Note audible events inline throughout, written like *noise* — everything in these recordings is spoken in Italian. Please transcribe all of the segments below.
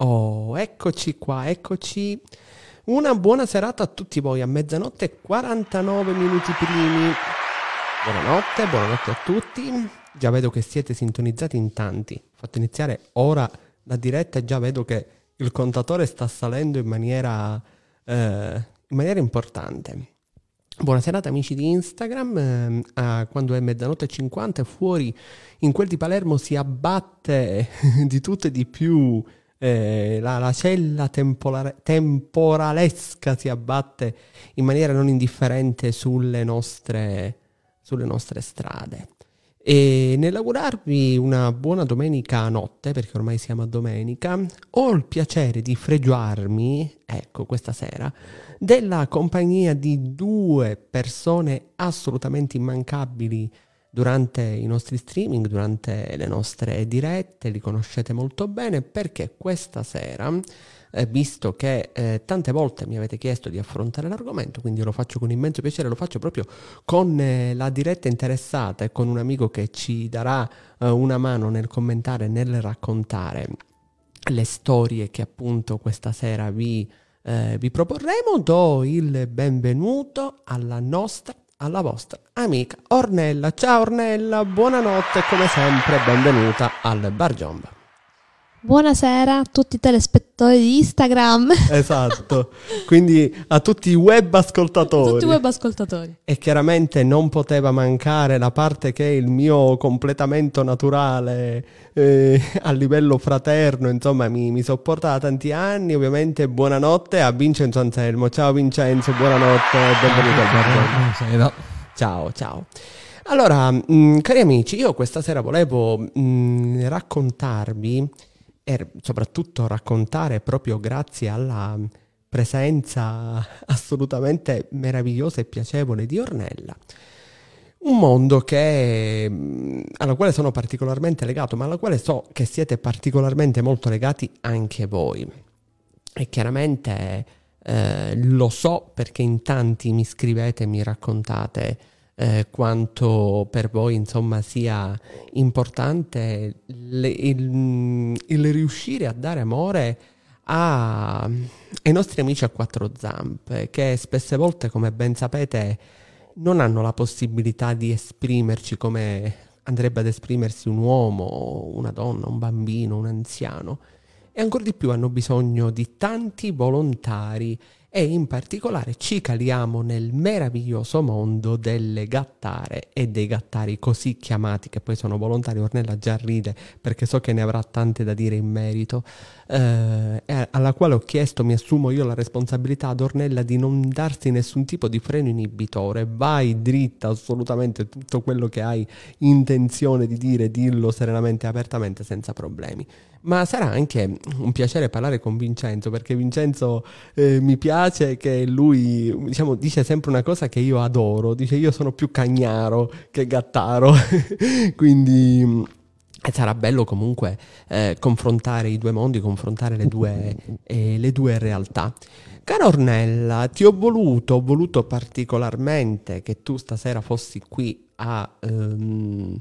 Oh, eccoci qua, eccoci. Una buona serata a tutti voi, a mezzanotte e 49 minuti primi. Buonanotte, buonanotte a tutti. Già vedo che siete sintonizzati in tanti. Fatto iniziare ora la diretta e già vedo che il contatore sta salendo in maniera, eh, in maniera importante. Buonasera amici di Instagram, eh, quando è mezzanotte e 50 fuori in quel di Palermo si abbatte *laughs* di tutto e di più eh, la, la, cella tempolare, temporalesca si abbatte in maniera non indifferente sulle nostre, sulle nostre strade. E nell'augurarvi una buona domenica notte, perché ormai siamo a domenica, ho il piacere di fregiarmi, ecco, questa sera, della compagnia di due persone assolutamente immancabili durante i nostri streaming, durante le nostre dirette, li conoscete molto bene perché questa sera, eh, visto che eh, tante volte mi avete chiesto di affrontare l'argomento, quindi lo faccio con immenso piacere, lo faccio proprio con eh, la diretta interessata e con un amico che ci darà eh, una mano nel commentare, nel raccontare le storie che appunto questa sera vi, eh, vi proporremo, do il benvenuto alla nostra alla vostra amica Ornella. Ciao Ornella, buonanotte e come sempre benvenuta al Bar Jump. Buonasera a tutti i telespettatori di Instagram. *laughs* Esatto, quindi a tutti i web ascoltatori. Tutti i web ascoltatori. E chiaramente non poteva mancare la parte che è il mio completamento naturale eh, a livello fraterno, insomma mi, mi sopporta da tanti anni. Ovviamente buonanotte a Vincenzo Anselmo. Ciao Vincenzo, buonanotte e benvenuto al Buonasera. Ciao, ciao. Allora, mh, mm, cari amici, io questa sera volevo mh, mm, raccontarvi e soprattutto raccontare proprio grazie alla presenza assolutamente meravigliosa e piacevole di Ornella. Un mondo che, alla quale sono particolarmente legato, ma alla quale so che siete particolarmente molto legati anche voi. E chiaramente eh, lo so perché in tanti mi scrivete e mi raccontate eh, quanto per voi insomma sia importante le, il, il, riuscire a dare amore a, ai nostri amici a quattro zampe che spesse volte come ben sapete non hanno la possibilità di esprimerci come andrebbe ad esprimersi un uomo, una donna, un bambino, un anziano. E ancora di più hanno bisogno di tanti volontari e in particolare ci caliamo nel meraviglioso mondo delle gattare e dei gattari così chiamati che poi sono volontari. Ornella già ride perché so che ne avrà tante da dire in merito, eh, alla quale ho chiesto, mi assumo io la responsabilità ad Ornella di non darsi nessun tipo di freno inibitore, vai dritta assolutamente tutto quello che hai intenzione di dire, dillo serenamente e apertamente senza problemi. Ma sarà anche un piacere parlare con Vincenzo perché Vincenzo eh, mi piace che lui diciamo, dice sempre una cosa che io adoro, dice io sono più cagnaro che gattaro, *laughs* quindi e sarà bello comunque eh, confrontare i due mondi, confrontare le due, eh, le due realtà. Cara Ornella, ti ho voluto, ho voluto particolarmente che tu stasera fossi qui a... Ehm,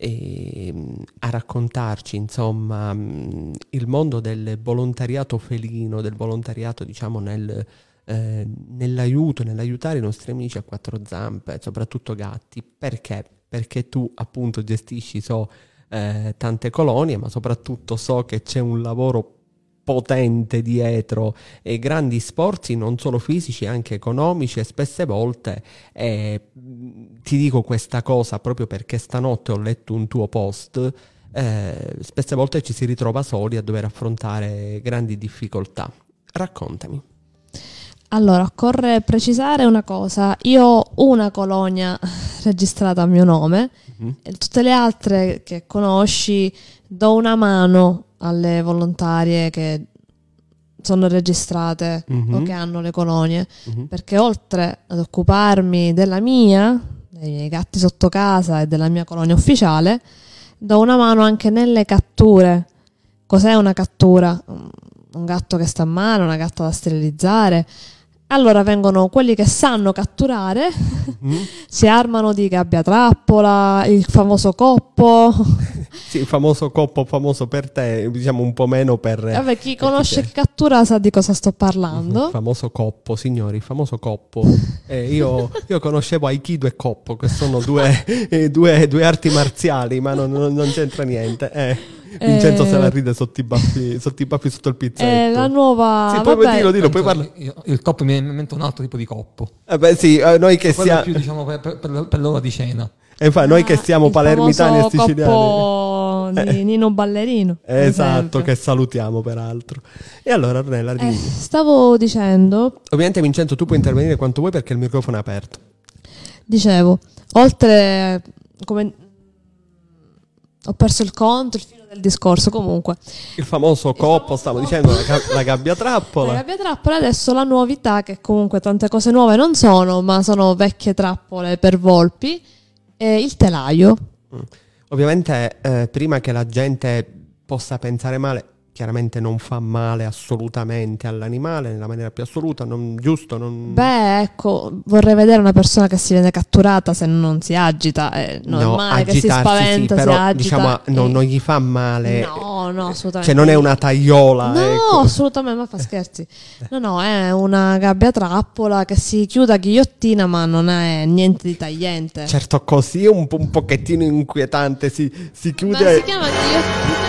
a raccontarci insomma il mondo del volontariato felino, del volontariato diciamo nel, eh, nell'aiuto, nell'aiutare i nostri amici a quattro zampe, soprattutto gatti. Perché? Perché tu appunto gestisci so eh, tante colonie, ma soprattutto so che c'è un lavoro potente dietro e grandi sforzi non solo fisici, anche economici e spesse volte eh, ti dico questa cosa proprio perché stanotte ho letto un tuo post. Eh, spesse volte ci si ritrova soli a dover affrontare grandi difficoltà. Raccontami. Allora, occorre precisare una cosa, io ho una colonia *laughs* registrata a mio nome mm-hmm. e tutte le altre che conosci do una mano alle volontarie che sono registrate mm-hmm. o che hanno le colonie, mm-hmm. perché oltre ad occuparmi della mia, dei miei gatti sotto casa e della mia colonia ufficiale, do una mano anche nelle catture. Cos'è una cattura? Un gatto che sta male, una gatta da sterilizzare. Allora vengono quelli che sanno catturare, mm. *laughs* si armano di gabbia trappola, il famoso coppo, *laughs* Sì, il famoso coppo famoso per te, diciamo un po' meno per... Vabbè, chi per conosce chi cattura sa di cosa sto Il parlando. famoso coppo, signori, il famoso coppo. *laughs* Eh, io, io conoscevo Aikido e coppo, che sono due, eh, due- due arti marziali, ma non, non- non c'entra niente. Eh, Vincenzo Eh. se la ride sotto i baffi *laughs* sotto, i baffi sotto il pizzetto. È la nuova... Sì, poi vabbè, dillo, dillo, poi parla. Io- il coppo mi viene in mente un altro tipo di coppo. Eh beh, sì, eh, noi che Quello siamo, più diciamo per, per- per- l'ora di cena. eh, infatti, noi che Ah, siamo palermitani e siciliani. coppo di Nino Ballerino. Esatto, che salutiamo peraltro. E allora, Ornella, Eh, stavo dicendo, Ovviamente, Vincenzo, tu puoi intervenire quanto vuoi perché il microfono è aperto. dicevo, oltre come ho perso il conto, il del discorso, comunque. Il famoso coppo, stavo dicendo, la, ga- la gabbia La trappola. gabbia trappola adesso la novità che comunque tante cose nuove non sono, ma sono vecchie trappole per volpi, è il telaio. Ovviamente, eh, prima che la gente possa pensare male, chiaramente non fa male assolutamente all'animale nella maniera più assoluta, non, giusto? Non... Beh, ecco, vorrei vedere una persona che si viene catturata se non si agita, è normale che si spaventa, sì, si però agita. diciamo e- non, non gli fa male. No, no, assolutamente. Cioè, non è una tagliola. No, ecco. assolutamente, ma fa scherzi. No, no, è una gabbia trappola che si chiude a ghigliottina, ma non è niente di tagliente. Certo, così è un, po- un pochettino inquietante. Si, si ma chiude. si chiama ghigliottina,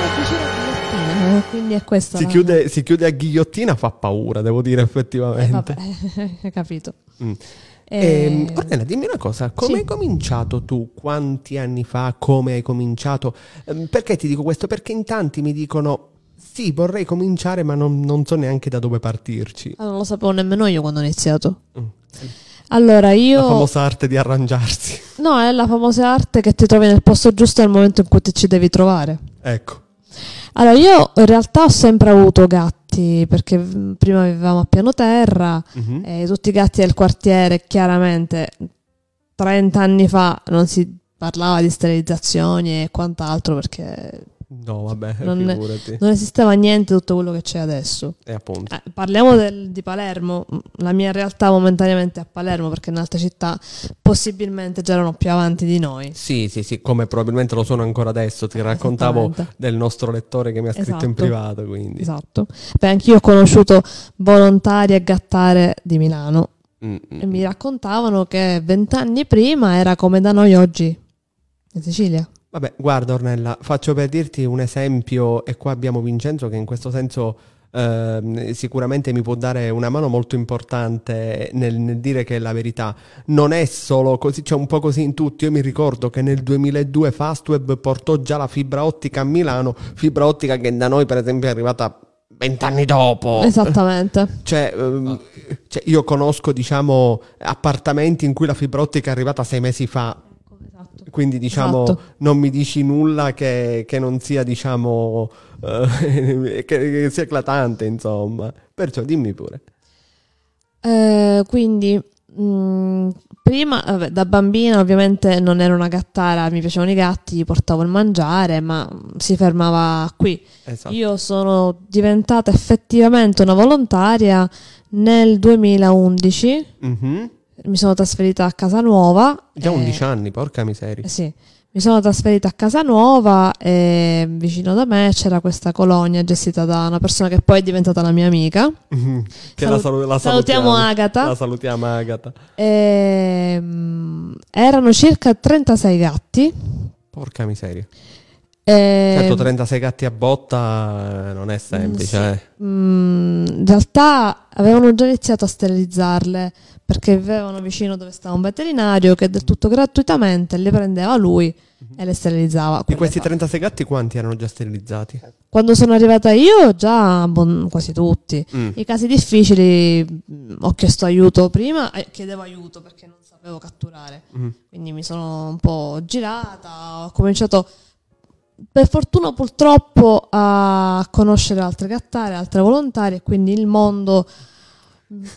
eh, quindi è questa. Si la- chiude, si chiude a ghigliottina, fa paura, devo dire Eh, effettivamente. vabbè, *laughs* hai capito. Mm. Eh, Ehm, Ornella, dimmi una cosa, come sì. hai cominciato tu? Quanti anni fa? Come hai cominciato? Ehm, Perché ti dico questo? Perché in tanti mi dicono sì, vorrei cominciare, ma non, non so neanche da dove partirci. ah, non lo sapevo nemmeno io quando ho iniziato. Mm. Allora, io... La famosa arte di arrangiarsi. No, è la famosa arte che ti trovi nel posto giusto nel momento in cui ti ci devi trovare. Ecco. Allora, io in realtà ho sempre avuto gatti, perché mm, prima vivevamo a piano terra, Mhm. e tutti i gatti del quartiere, chiaramente 30 anni fa non si parlava di sterilizzazioni e quant'altro, perché No, vabbè, Non- figurati. non esisteva niente tutto quello che c'è adesso. E appunto. Eh, parliamo del- di Palermo, la mia realtà momentaneamente è a Palermo, perché in altre città possibilmente già erano più avanti di noi. Sì, sì, sì, come probabilmente lo sono ancora adesso. Ti raccontavo Esattamente. del nostro lettore che mi ha scritto in Esatto. privato, quindi. Esatto. Beh, anch'io ho conosciuto volontari e gattare di Milano Mm, mm. e mi raccontavano che vent'anni prima era come da noi oggi in Sicilia. Vabbè, guarda Ornella, faccio per dirti un esempio e qua abbiamo Vincenzo che in questo senso ehm, sicuramente mi può dare una mano molto importante nel, nel dire che la verità non è solo così, c'è un po' così in tutti. Io mi ricordo che nel 2002 Fastweb portò già la fibra ottica a Milano, fibra ottica che da noi per esempio è arrivata vent'anni dopo. Esattamente. Cioè, ehm, cioè, io conosco diciamo appartamenti in cui la fibra ottica è arrivata sei mesi fa. Esatto. Quindi diciamo Esatto. non mi dici nulla che, che non sia diciamo eh, *laughs* che, che sia eclatante insomma. Perciò dimmi pure. Eh, quindi mh, prima, vabbè, da bambina ovviamente non ero una gattara, mi piacevano i gatti, gli portavo il mangiare, ma si fermava qui. Esatto. Io sono diventata effettivamente una volontaria nel 2011, Mhm. Mi sono trasferita a casa nuova. Già eh, 11 anni, porca miseria. eh sì, mi sono trasferita a casa nuova e vicino da me c'era questa colonia gestita da una persona che poi è diventata la mia amica. Mhm. Che Salu- la, salu- la salutiamo Agata. La salutiamo Agata. Ehm, erano circa 36 gatti. Porca miseria. E, Certo, 36 gatti a botta eh, non è semplice. eh. mm, in realtà avevano già iniziato a sterilizzarle perché vivevano vicino dove stava un veterinario che del tutto gratuitamente le prendeva lui e le sterilizzava. Di questi fa- 36 gatti quanti erano già sterilizzati? Quando sono arrivata io, già bon- quasi tutti. Mm. I casi difficili mm, ho chiesto aiuto prima, chiedevo aiuto perché non sapevo catturare. Mm. Quindi mi sono un po' girata, ho cominciato per fortuna purtroppo a conoscere altre gattare, altre volontarie quindi il mondo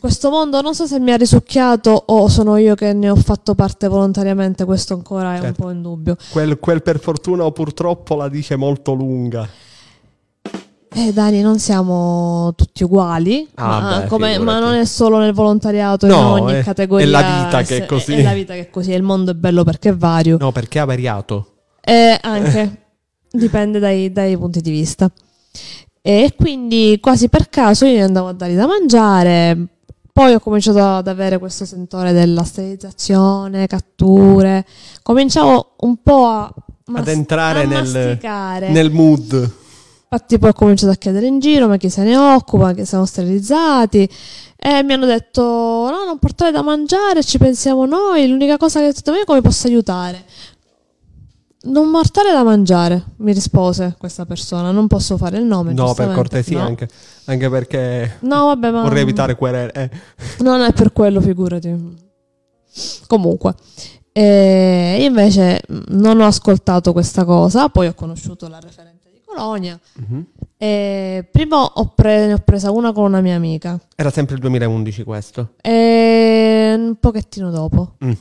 questo mondo non so se mi ha risucchiato o sono io che ne ho fatto parte volontariamente, questo ancora è un Certo. po' in dubbio. Quel, quel per fortuna o purtroppo la dice molto lunga. Eh Dani, non siamo tutti uguali, Ah, ma, beh, come- ma non è solo nel volontariato, No, in ogni è- categoria. è la vita che è così. È la vita che è così, il mondo è bello perché è vario. No, perché ha variato. Eh, anche, *laughs* dipende dai, dai punti di vista. E quindi quasi per caso io andavo a dargli da mangiare, poi ho cominciato ad avere questo sentore della sterilizzazione, catture, cominciavo un po' a, Ad entrare a nel-. Nel mood. Infatti poi ho cominciato a chiedere in giro ma chi se ne occupa, che siamo sterilizzati e mi hanno detto no non portare da mangiare, ci pensiamo noi, l'unica cosa che ho detto io è come posso aiutare. Non portare da mangiare, mi rispose questa persona, non posso fare il nome. No, per cortesia, No. anche, anche perché No, vabbè, ma vorrei evitare querele. Eh. non è per quello, figurati. Comunque, eh, io invece non ho ascoltato questa cosa, poi ho conosciuto la referente di Colonia Mhm. e prima ho, pre- ne ho presa una con una mia amica Era sempre il 2011 questo. e un pochettino dopo. Mm.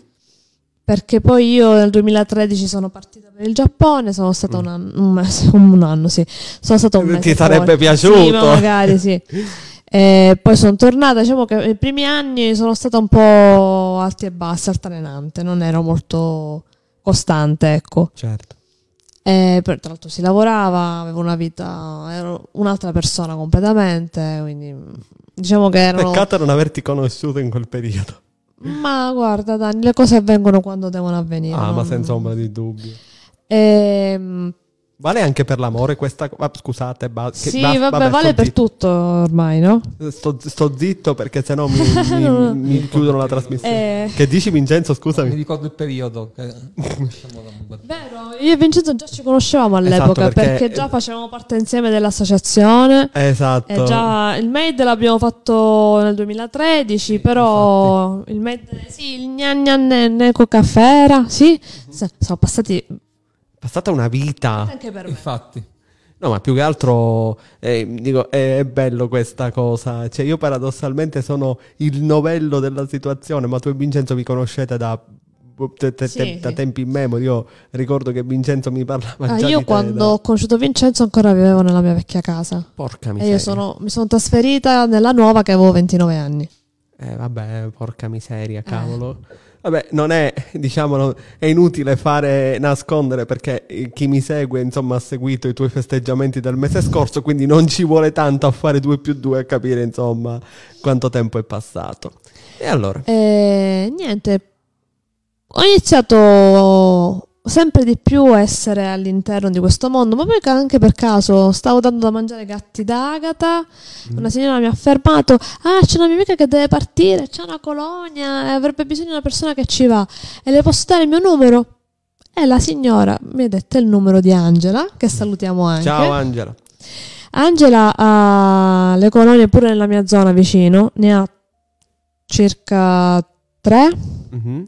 Perché poi io nel 2013 sono partita per il Giappone, sono stata un anno, un, mese- un anno, sì. Sono stata un mese. Ti sarebbe fuori. piaciuto? Sì, ma magari sì. E poi sono tornata, diciamo che i primi anni sono stata un po' alti e bassi, altalenante, non ero molto costante, ecco. Certo. E tra l'altro si lavorava, avevo una vita, ero un'altra persona completamente, quindi diciamo che erano... Peccato non averti conosciuto in quel periodo. Ma guarda Dani, le cose avvengono quando devono avvenire. Ah, ma non- senza ombra di dubbio. Ehm, Vale anche per l'amore questa... ah, scusate, ba- che- sì, ba- vabbè, vale sto per zitto. tutto ormai, no? Sto, sto zitto perché sennò mi, mi, mi *laughs* chiudono la trasmissione. Eh, Che dici Vincenzo, Mi scusami? ricordo il periodo. Che... *laughs* vero, io e Vincenzo già ci conoscevamo all'epoca Esatto, perché- perché... già facevamo parte insieme dell'associazione. Esatto. E già il MAID l'abbiamo fatto nel 2013, però il MAID, sì, il gnan gnan Neco Caffè era, sì, S- sono passati Passata una vita. anche per me. Infatti. No, ma più che altro eh, dico, è, è bello questa cosa. Cioè, io paradossalmente sono il novello della situazione, ma tu e Vincenzo vi conoscete da, te- te- Sì, te- da tempi immemori. Io ricordo che Vincenzo mi parlava Ah, già io quando ho conosciuto Vincenzo ancora vivevo nella mia vecchia casa. Porca E miseria. io sono- mi sono trasferita nella nuova che avevo 29 anni. Eh, vabbè, porca miseria, cavolo. Vabbè, non è, diciamo, è inutile fare nascondere perché eh, chi mi segue, insomma, ha seguito i tuoi festeggiamenti del mese scorso, quindi non ci vuole tanto a fare due più due a capire, insomma, quanto tempo è passato. E allora? E niente, ho iniziato sempre di più essere all'interno di questo mondo, ma poi anche per caso stavo dando da mangiare gatti da Agata, una signora mi ha fermato, ah c'è una mia amica che deve partire, c'è una colonia, e avrebbe bisogno di una persona che ci va, e le posso dare il mio numero? E la signora mi ha detto il numero di Angela, che salutiamo anche. Ciao Angela. Angela ha le colonie pure nella mia zona vicino, ne ha circa tre. Mhm.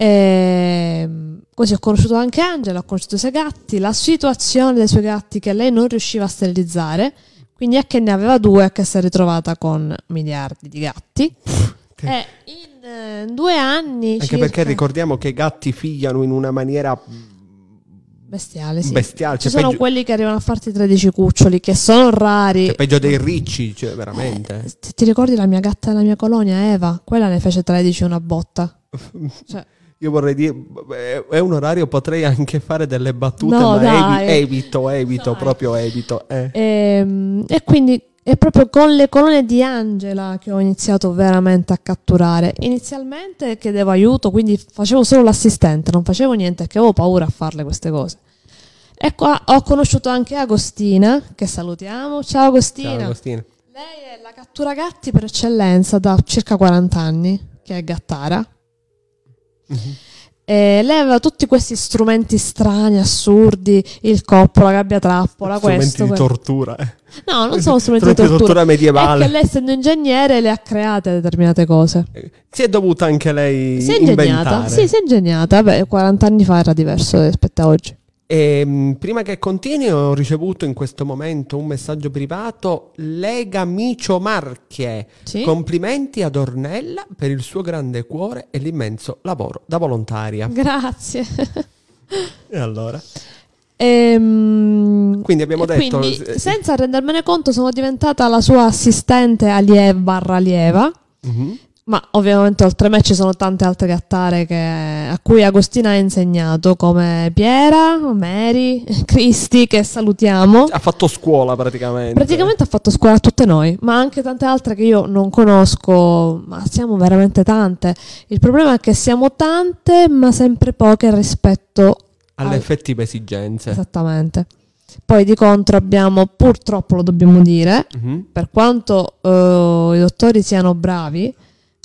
E così ho conosciuto anche Angela, ho conosciuto i suoi gatti, la situazione dei suoi gatti che lei non riusciva a sterilizzare, quindi è che ne aveva due e che si è ritrovata con miliardi di gatti. e in eh, due anni Anche circa- perché ricordiamo che i gatti figliano in una maniera bestiale, sì. bestiale, Ci cioè sono peggio, quelli che arrivano a farti 13 cuccioli, che sono rari. cioè peggio dei ricci, cioè veramente. Eh, ti, ti ricordi la mia gatta della mia colonia, Eva? Quella ne fece 13 una botta. *laughs* Cioè, Io vorrei dire, beh, è un orario, potrei anche fare delle battute, No, ma dai. evi- evito, evito, Dai. proprio evito. eh. Ehm, E, quindi è proprio con le colonie di Angela che ho iniziato veramente a catturare. Inizialmente chiedevo aiuto, quindi facevo solo l'assistente, non facevo niente perché avevo paura a farle queste cose. E qua ho conosciuto anche Agostina, che salutiamo. Ciao Agostina. Ciao Agostina. Lei è la cattura gatti per eccellenza da circa 40 anni, che è gattara. Mhm. E lei aveva tutti questi strumenti strani, assurdi, il coppo, la gabbia trappola, Strumenti questo. di questo. tortura. eh. No, non sono *laughs* strumenti, Strumenti di tortura. È medievale. che lei, essendo ingegnere, le ha create determinate cose. Eh, Si è dovuta anche lei Si è ingegnata. inventare. Sì, si è ingegnata. Beh, 40 anni fa era diverso rispetto a oggi. E, mh, prima che continui ho ricevuto in questo momento un messaggio privato Lega Micio Marchie. Sì? Complimenti ad Ornella per il suo grande cuore e l'immenso lavoro da volontaria. Grazie. *laughs* E allora? Ehm, Quindi abbiamo detto- quindi, eh, senza rendermene conto, sono diventata la sua assistente allieva barra allieva. Mhm. Ma ovviamente oltre a me ci sono tante altre gattare che- a cui Agostina ha insegnato, come Piera, Mary, *laughs* Cristi, che salutiamo. Ha fatto scuola praticamente. Praticamente ha fatto scuola a tutte noi, ma anche tante altre che io non conosco, ma siamo veramente tante. Il problema è che siamo tante, ma sempre poche rispetto alle al- effettive esigenze. Esattamente. Poi di contro abbiamo, purtroppo lo dobbiamo dire, Mhm. per quanto eh, i dottori siano bravi,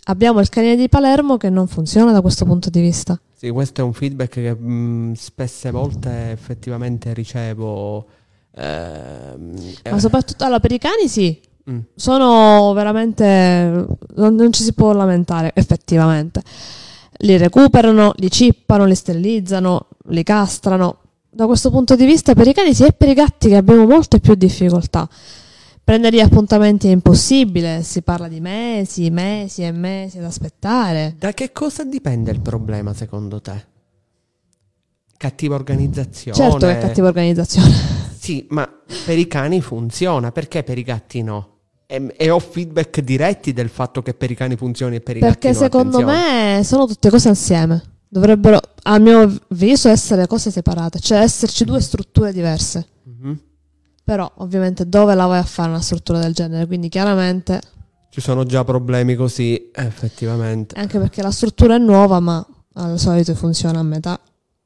abbiamo il canile di Palermo che non funziona da questo punto di vista. Sì, questo è un feedback che mh, spesse volte effettivamente ricevo. ehm, Ma eh, soprattutto allora, per i cani sì, mm. sono veramente non, non ci si può lamentare effettivamente li recuperano li cippano li sterilizzano li castrano da questo punto di vista per i cani sì e per i gatti che abbiamo molte più difficoltà prendere gli appuntamenti è impossibile si parla di mesi mesi e mesi ad aspettare Da che cosa dipende il problema secondo te? Cattiva organizzazione? certo che è cattiva organizzazione *laughs* Sì, ma per i cani funziona, perché per i gatti no? E, e ho feedback diretti del fatto che per i cani funzioni e per i perché gatti no. secondo attenzione. me sono tutte cose insieme dovrebbero a mio avviso essere cose separate cioè esserci due strutture diverse Mhm. Però ovviamente dove la vai a fare una struttura del genere? Quindi chiaramente, Ci sono già problemi così, effettivamente. anche perché la struttura è nuova, ma al solito funziona a metà.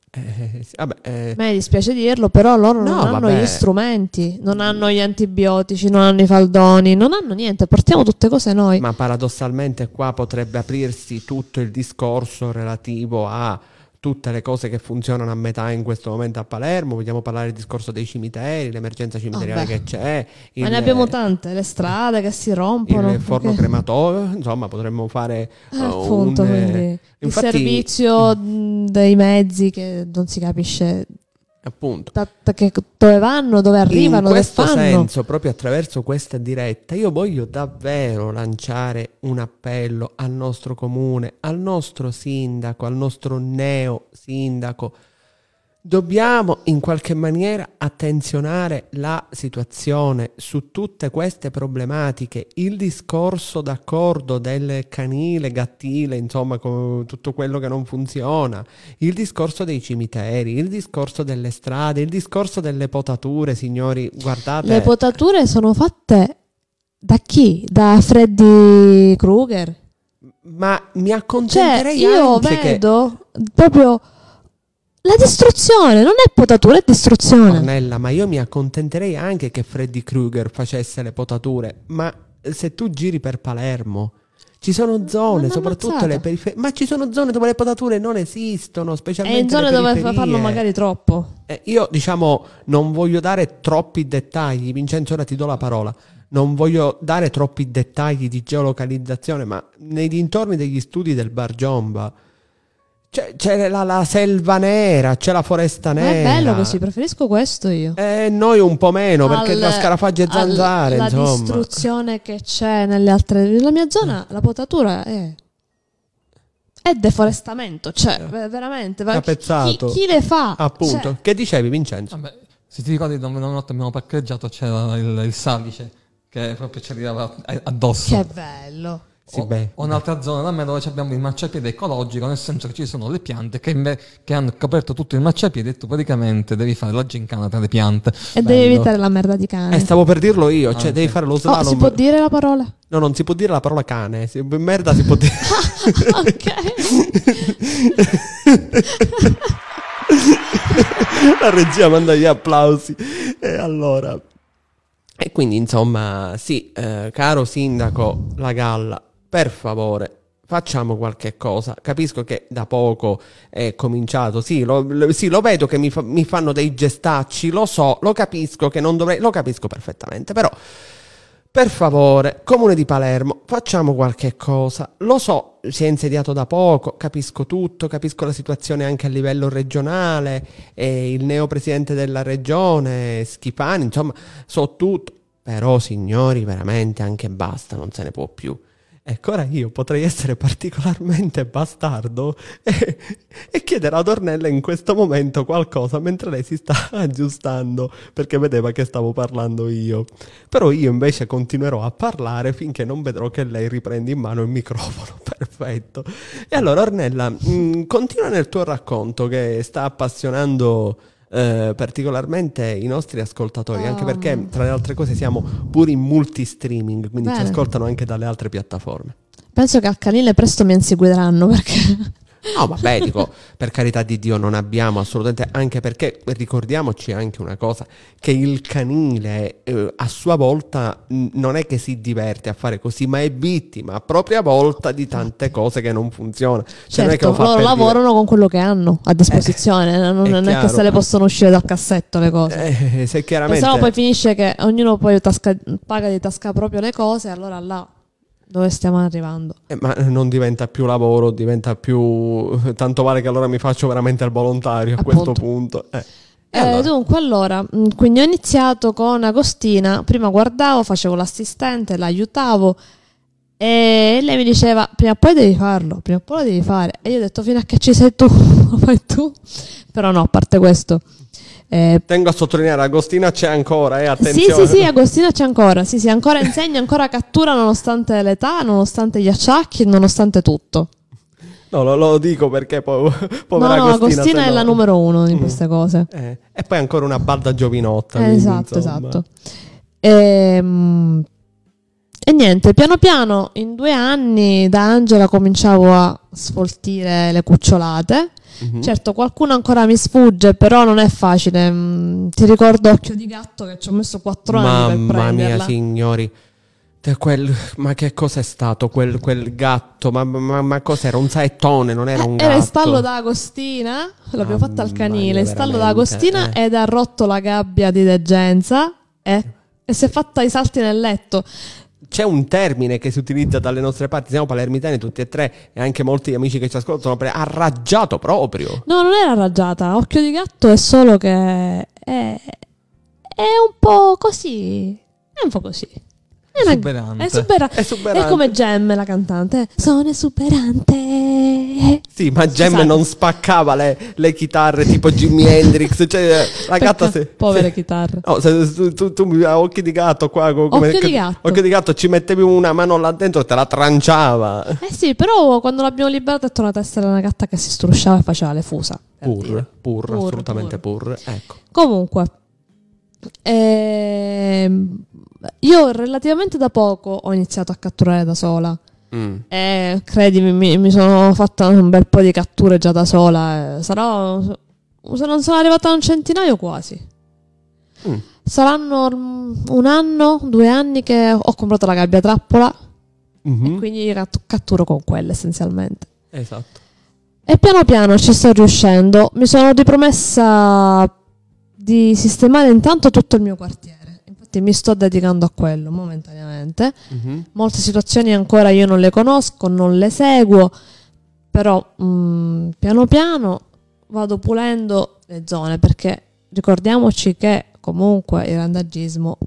Eh, sì, vabbè, eh, A me dispiace dirlo, però loro No, non hanno vabbè. gli strumenti, non hanno gli antibiotici, non hanno i faldoni, non hanno niente, portiamo tutte cose noi. ma paradossalmente qua potrebbe aprirsi tutto il discorso relativo a tutte le cose che funzionano a metà in questo momento a Palermo. Vogliamo parlare del discorso dei cimiteri, l'emergenza cimiteriale Vabbè. che c'è. Ma il- ne abbiamo tante, le strade che si rompono. il forno perché- crematorio, insomma, potremmo fare Eh, uh, appunto, un, eh, quindi il infatti- servizio mh, dei mezzi che non si capisce appunto. da- dove vanno, dove arrivano, In dove questo fanno. senso, proprio attraverso questa diretta, io voglio davvero lanciare un appello al nostro comune, al nostro sindaco, al nostro neo sindaco. Dobbiamo in qualche maniera attenzionare la situazione su tutte queste problematiche. Il discorso d'accordo del canile, gattile, insomma, con tutto quello che non funziona, il discorso dei cimiteri, il discorso delle strade, il discorso delle potature, signori, guardate. Le potature sono fatte da chi? Da Freddy Krueger? ma mi Cioè, accontenterei io anche che vedo proprio la distruzione, non è potatura, è distruzione. Ornella, ma io mi accontenterei anche che Freddy Krueger facesse le potature, ma se tu giri per Palermo ci sono zone, soprattutto le periferie, ma ci sono zone dove le potature non esistono, specialmente in zone dove fanno magari troppo. Eh, io diciamo non voglio dare troppi dettagli, Vincenzo ora ti do la parola. Non voglio dare troppi dettagli di geolocalizzazione, ma nei dintorni degli studi del Bar Giomba c'è, c'è la, la selva nera, c'è la foresta Ma nera. è bello così, preferisco questo io. Eh, noi un po' meno perché Al- la scarafaggi e al- zanzare, La insomma. distruzione che c'è nelle altre... Nella mia zona la potatura è... È deforestamento, cioè ve- veramente. Capezzato. Chi, chi le fa? Appunto, Cioè, che dicevi Vincenzo? Vabbè, se ti ricordi, da una notte abbiamo parcheggiato, c'era il, il salice che proprio ci arrivava addosso. che bello. Sì, o, beh. o un'altra zona da me dove abbiamo il marciapiede ecologico, nel senso che ci sono le piante che, inve- che hanno coperto tutto il marciapiede e tu praticamente devi fare la gincana tra le piante. E devi evitare la merda di cane. Eh, stavo per dirlo io, cioè Ah, devi fare lo Oh, slalom. si può dire la parola? No, non si può dire la parola cane, si- merda si può dire. *laughs* ok. *laughs* la regia manda gli applausi. E allora. E quindi, insomma, sì, eh, caro sindaco La Galla, per favore, facciamo qualche cosa. Capisco che da poco è cominciato. Sì, lo, lo- sì, lo vedo che mi, fa- mi fanno dei gestacci, lo so, lo capisco che non dovrei. Lo capisco perfettamente, però. Per favore, Comune di Palermo, facciamo qualche cosa. Lo so, si è insediato da poco, capisco tutto, capisco la situazione anche a livello regionale, e il neo presidente della regione, Schifani, insomma, so tutto. Però, signori, veramente anche basta, non se ne può più. Ecco, ora io potrei essere particolarmente bastardo e, e, chiedere ad Ornella in questo momento qualcosa mentre lei si sta *laughs* aggiustando perché vedeva che stavo parlando io. Però io invece continuerò a parlare finché non vedrò che lei riprende in mano il microfono. *laughs* Perfetto. E allora Ornella, mh, mm, continua nel tuo racconto che sta appassionando eh, particolarmente i nostri ascoltatori, oh. anche perché tra le altre cose siamo pure in multi-streaming, quindi Bene. ci ascoltano anche dalle altre piattaforme. Penso che al canile presto mi inseguiranno perché No, vabbè, dico, per carità di Dio non abbiamo assolutamente, anche perché ricordiamoci anche una cosa, che il canile eh, a sua volta mh, non è che si diverte a fare così, ma è vittima a propria volta di tante cose che non funzionano. Cioè, certo, non loro lavorano dire... con quello che hanno a disposizione, eh, non, non è, che se le possono uscire dal cassetto le cose. Eh, se chiaramente... se no poi finisce che ognuno poi tasca, paga di tasca proprio le cose, allora là dove stiamo arrivando? Eh, ma non diventa più lavoro, diventa più... *laughs* Tanto vale che allora mi faccio veramente il volontario a Appunto. questo punto. Eh. Eh, allora? Dunque, allora, mm, quindi ho iniziato con Agostina, prima guardavo, facevo l'assistente, l'aiutavo e lei mi diceva, prima o poi devi farlo, prima o poi lo devi fare. E io ho detto, fino a che ci sei tu, *laughs* lo fai tu. Però no, a parte questo, eh, Tengo a sottolineare, Agostina c'è ancora, eh, attenzione. Sì, sì, sì, Agostina c'è ancora, sì, sì, ancora insegna, ancora cattura nonostante l'età, nonostante gli acciacchi, nonostante tutto. No, lo, lo dico perché po- povera no, no, Agostina, Agostina è no... la numero uno di mm. queste cose. Eh, e poi ancora una balda giovinotta. Eh, esatto, esatto. E, ehm, e niente, piano piano, in due anni da Angela cominciavo a sfoltire le cucciolate Mm-hmm. Certo, qualcuno ancora mi sfugge, però non è facile. Mm, ti ricordo Occhio di gatto che ci ho messo quattro anni per prenderla. Mamma mia, signori. Quel, ma che cos'è stato quel, quel gatto? Ma, ma, ma, cos'era? Un saettone, non era un gatto? Era il stallo d'Agostina, l'abbiamo fatta al canile, il stallo d'Agostina eh. ed ha rotto la gabbia di degenza eh, e si è fatta i salti nel letto c'è un termine che si utilizza dalle nostre parti, siamo palermitani tutti e tre e anche molti amici che ci ascoltano, arraggiato proprio. No, non era arraggiata, occhio di gatto è solo che è, è un po' così, è un po' così. È, una, esuberante. È, supera- è, esuberante. è come Gem, la cantante. Sono esuberante. Sì, ma Gem non spaccava le, le, chitarre tipo Jimi Hendrix. Cioè, la gatta se, Povere se, chitarre. Oh, se, tu, tu, mi occhi di gatto qua. Come, occhio di gatto. Occhio di gatto, ci mettevi una mano là dentro e te la tranciava. Eh sì, però quando l'abbiamo liberata è tornata a essere una gatta che si strusciava e faceva le fusa. Pur, pur, pur, assolutamente pur. pur. Ecco. Comunque, ehm io relativamente da poco ho iniziato a catturare da sola. Mm. E credimi, mi, mi, sono fatta un bel po' di catture già da sola. Sarò. Se non sono arrivata a un centinaio quasi. Mm. Saranno un anno, due anni che ho comprato la gabbia trappola. Mm-hmm. E quindi catturo con quella essenzialmente. Esatto. E piano piano ci sto riuscendo. Mi sono ripromessa di sistemare intanto tutto il mio quartiere infatti mi sto dedicando a quello momentaneamente. Mm-hmm. Molte situazioni ancora io non le conosco, non le seguo, però mh, mm, piano piano vado pulendo le zone perché ricordiamoci che comunque il randagismo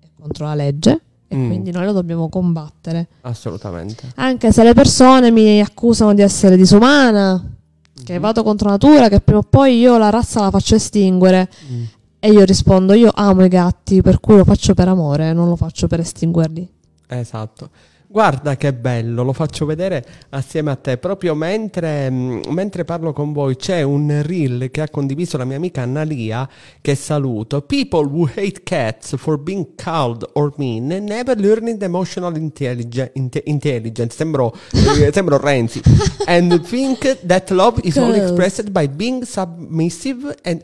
è contro la legge e mm. quindi noi lo dobbiamo combattere. Assolutamente. Anche se le persone mi accusano di essere disumana, mm-hmm. che vado contro natura, che prima o poi io la razza la faccio estinguere. Mm. E io rispondo, io amo i gatti, per cui lo faccio per amore, non lo faccio per estinguerli. Esatto. Guarda che bello, lo faccio vedere assieme a te. Proprio mentre, mm, mentre, parlo con voi c'è un reel che ha condiviso la mia amica Annalia, che saluto. People who hate cats for being cold or mean never learning the emotional intelligence. intelligence. Sembro, eh, sembro Renzi. *laughs* And think that love is only expressed by being submissive and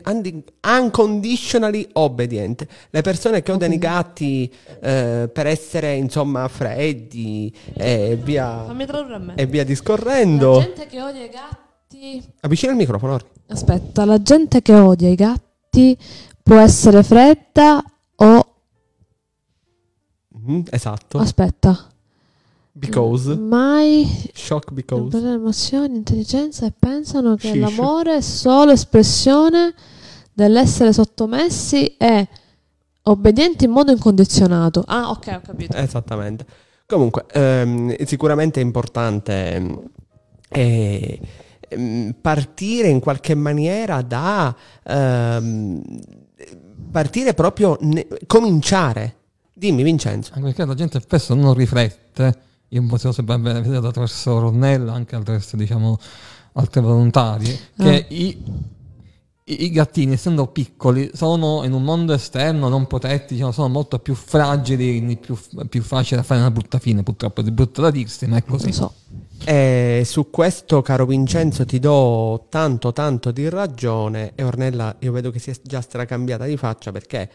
unconditionally obedient. Le persone che odiano i gatti eh, per essere insomma freddi e via, Fammi tradurre a me. e via discorrendo. La gente che odia i gatti. Avvicina il microfono. Ori. Aspetta, la gente che odia i gatti può essere fredda o. Mm, esatto. Aspetta. Because. Mai. Shock because. Per emozioni, intelligenza e pensano che Shish. l'amore è solo espressione dell'essere sottomessi e obbedienti in modo incondizionato. Ah, ok, ho capito. Esattamente. Comunque, ehm, sicuramente è importante eh, partire in qualche maniera da ehm, partire proprio ne- cominciare. Dimmi Vincenzo. Anche perché la gente spesso non riflette, io posso sempre vedere attraverso Ornella, anche attraverso diciamo altri volontari, che Ah. i, i- gattini, essendo piccoli, sono in un mondo esterno non protetti, diciamo, sono molto più fragili, quindi più, più facile da fare una brutta fine, purtroppo, è brutto da dirsi, ma è così. so. E su questo, caro Vincenzo, ti do tanto tanto di ragione. E Ornella, io vedo che si è già stracambiata di faccia perché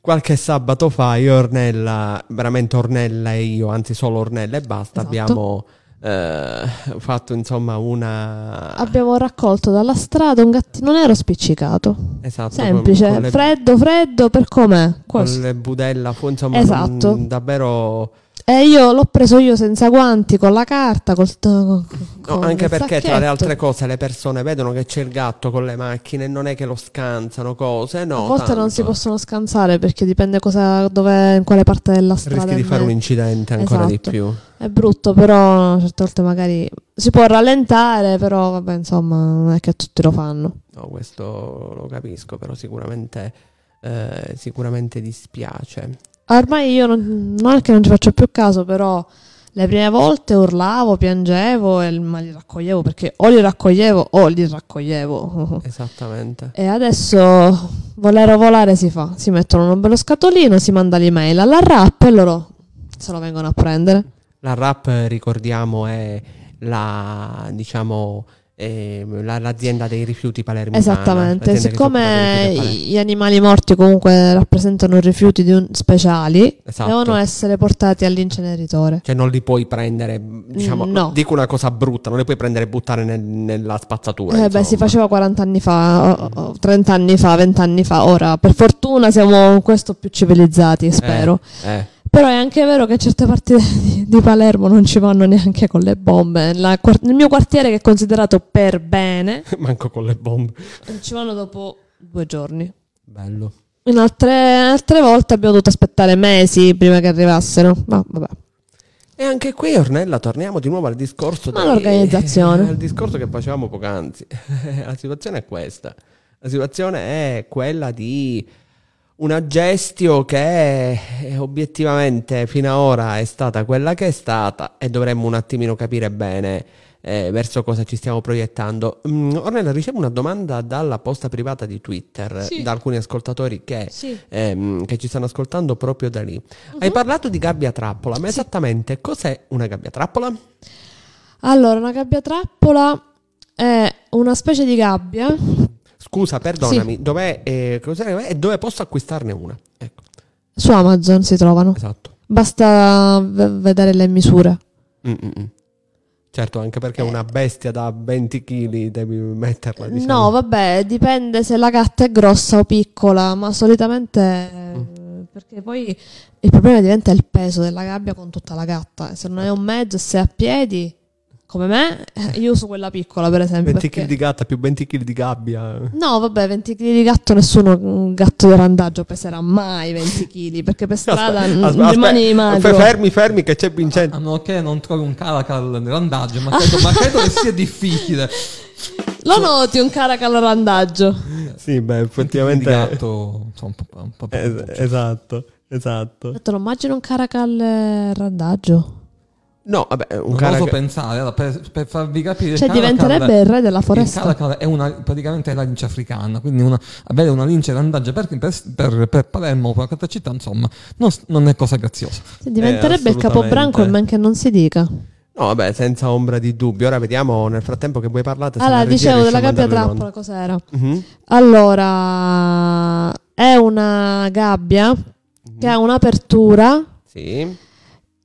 qualche sabato fa io e Ornella, veramente Ornella e io, anzi solo Ornella e basta, Esatto. abbiamo eh, fatto insomma una... Abbiamo raccolto dalla strada un gattino nero spiccicato. Esatto, Semplice, con, con le, freddo, freddo per com'è. con Così. le budella, insomma Esatto. davvero... E io l'ho preso io senza guanti, con la carta, col, con, No, anche perché tra sacchetto. le altre cose le persone vedono che c'è il gatto con le macchine e non è che lo scansano, cose, no. A volte non si tanto. possono scansare perché dipende cosa, dove, in quale parte della strada. Rischi di fare un incidente ancora di Esatto. più. È brutto, però certe volte magari si può rallentare, però vabbè, insomma, non è che tutti lo fanno. No, questo lo capisco, però sicuramente, eh, sicuramente dispiace. Ormai io non, non è che non ci faccio più caso, però le prime volte urlavo, piangevo, e- ma li raccoglievo perché o li raccoglievo o li raccoglievo. Esattamente. E adesso volere o volare si fa, si mettono in un bello scatolino, si manda l'email alla rap e loro se lo vengono a prendere. La rap, ricordiamo, è la, diciamo, l'azienda dei rifiuti palermitana. Esattamente, siccome gli animali morti comunque rappresentano rifiuti un- speciali, Esatto. devono essere portati all'inceneritore. Cioè non li puoi prendere, diciamo, No. dico una cosa brutta, non li puoi prendere e buttare nel- nella spazzatura. Eh beh, si faceva 40 anni fa, o- o 30 anni fa, 20 anni fa. Ora, per fortuna, siamo in questo più civilizzati, spero. Eh, Però è anche vero che certe parti *laughs* di, di Palermo non ci vanno neanche con le bombe. La nel mio quartiere, che è considerato per bene, *laughs* manco con le bombe. ci vanno dopo due giorni. Bello. In altre, altre volte abbiamo dovuto aspettare mesi prima che arrivassero. Ma vabbè. E anche qui, Ornella, torniamo di nuovo al discorso Ma l'organizzazione. *laughs* al discorso che facevamo poc'anzi. La situazione è questa. La situazione è quella di una gestio che eh, obiettivamente fino ad ora è stata quella che è stata e dovremmo un attimino capire bene eh, verso cosa ci stiamo proiettando. Mm, Ornella, ricevo una domanda dalla posta privata di Twitter Sì. da alcuni ascoltatori che Sì. ehm, che ci stanno ascoltando proprio da lì. Hai parlato di gabbia trappola, ma esattamente cos'è una gabbia trappola? Allora, una gabbia trappola è una specie di gabbia. Scusa, perdonami, dov'è, eh, dove posso acquistarne una? Ecco, Su Amazon si trovano. esatto. Basta v- vedere le misure. Mm, mm, mm. Certo, anche perché una bestia da 20 kg devi metterla, diciamo. No, vabbè, dipende se la gatta è grossa o piccola, ma solitamente eh, perché poi il problema diventa il peso della gabbia con tutta la gatta. Se non è un mezzo se è a piedi, come me, eh, io uso quella piccola per esempio. 20 perché- kg di gatta più 20 kg di gabbia. No, vabbè, 20 kg di gatto, nessuno un gatto di randaggio peserà mai 20 kg, perché per strada Aspe- n- aspe- rimani aspe- magro. fermi, fermi, che c'è Vincenzo. A meno che non trovi un caracal nel randaggio, ma credo, ma credo che sia difficile. Lo noti un caracal randaggio? Sì, beh, Di effettivamente. gatto, insomma, un po', un po', un po'- Es- esatto, esatto. Detto, non immagino un caracal randaggio. No, vabbè, un Non cara oso pensare, per, per farvi capire... il Cioè, caracal- diventerebbe il re della Il foresta. caracal è una, praticamente è la lince africana, quindi una- avere una lince randaggio per, per, per, Palermo o per qualche città, insomma, non, non è cosa graziosa. Sì, diventerebbe il assolutamente. capobranco, men che non si dica. No, vabbè, senza ombra di dubbio. Ora vediamo nel frattempo che voi parlate. Allora, dicevo della gabbia trappola, cos'era? Mhm. Allora, è una gabbia che ha un'apertura Sì.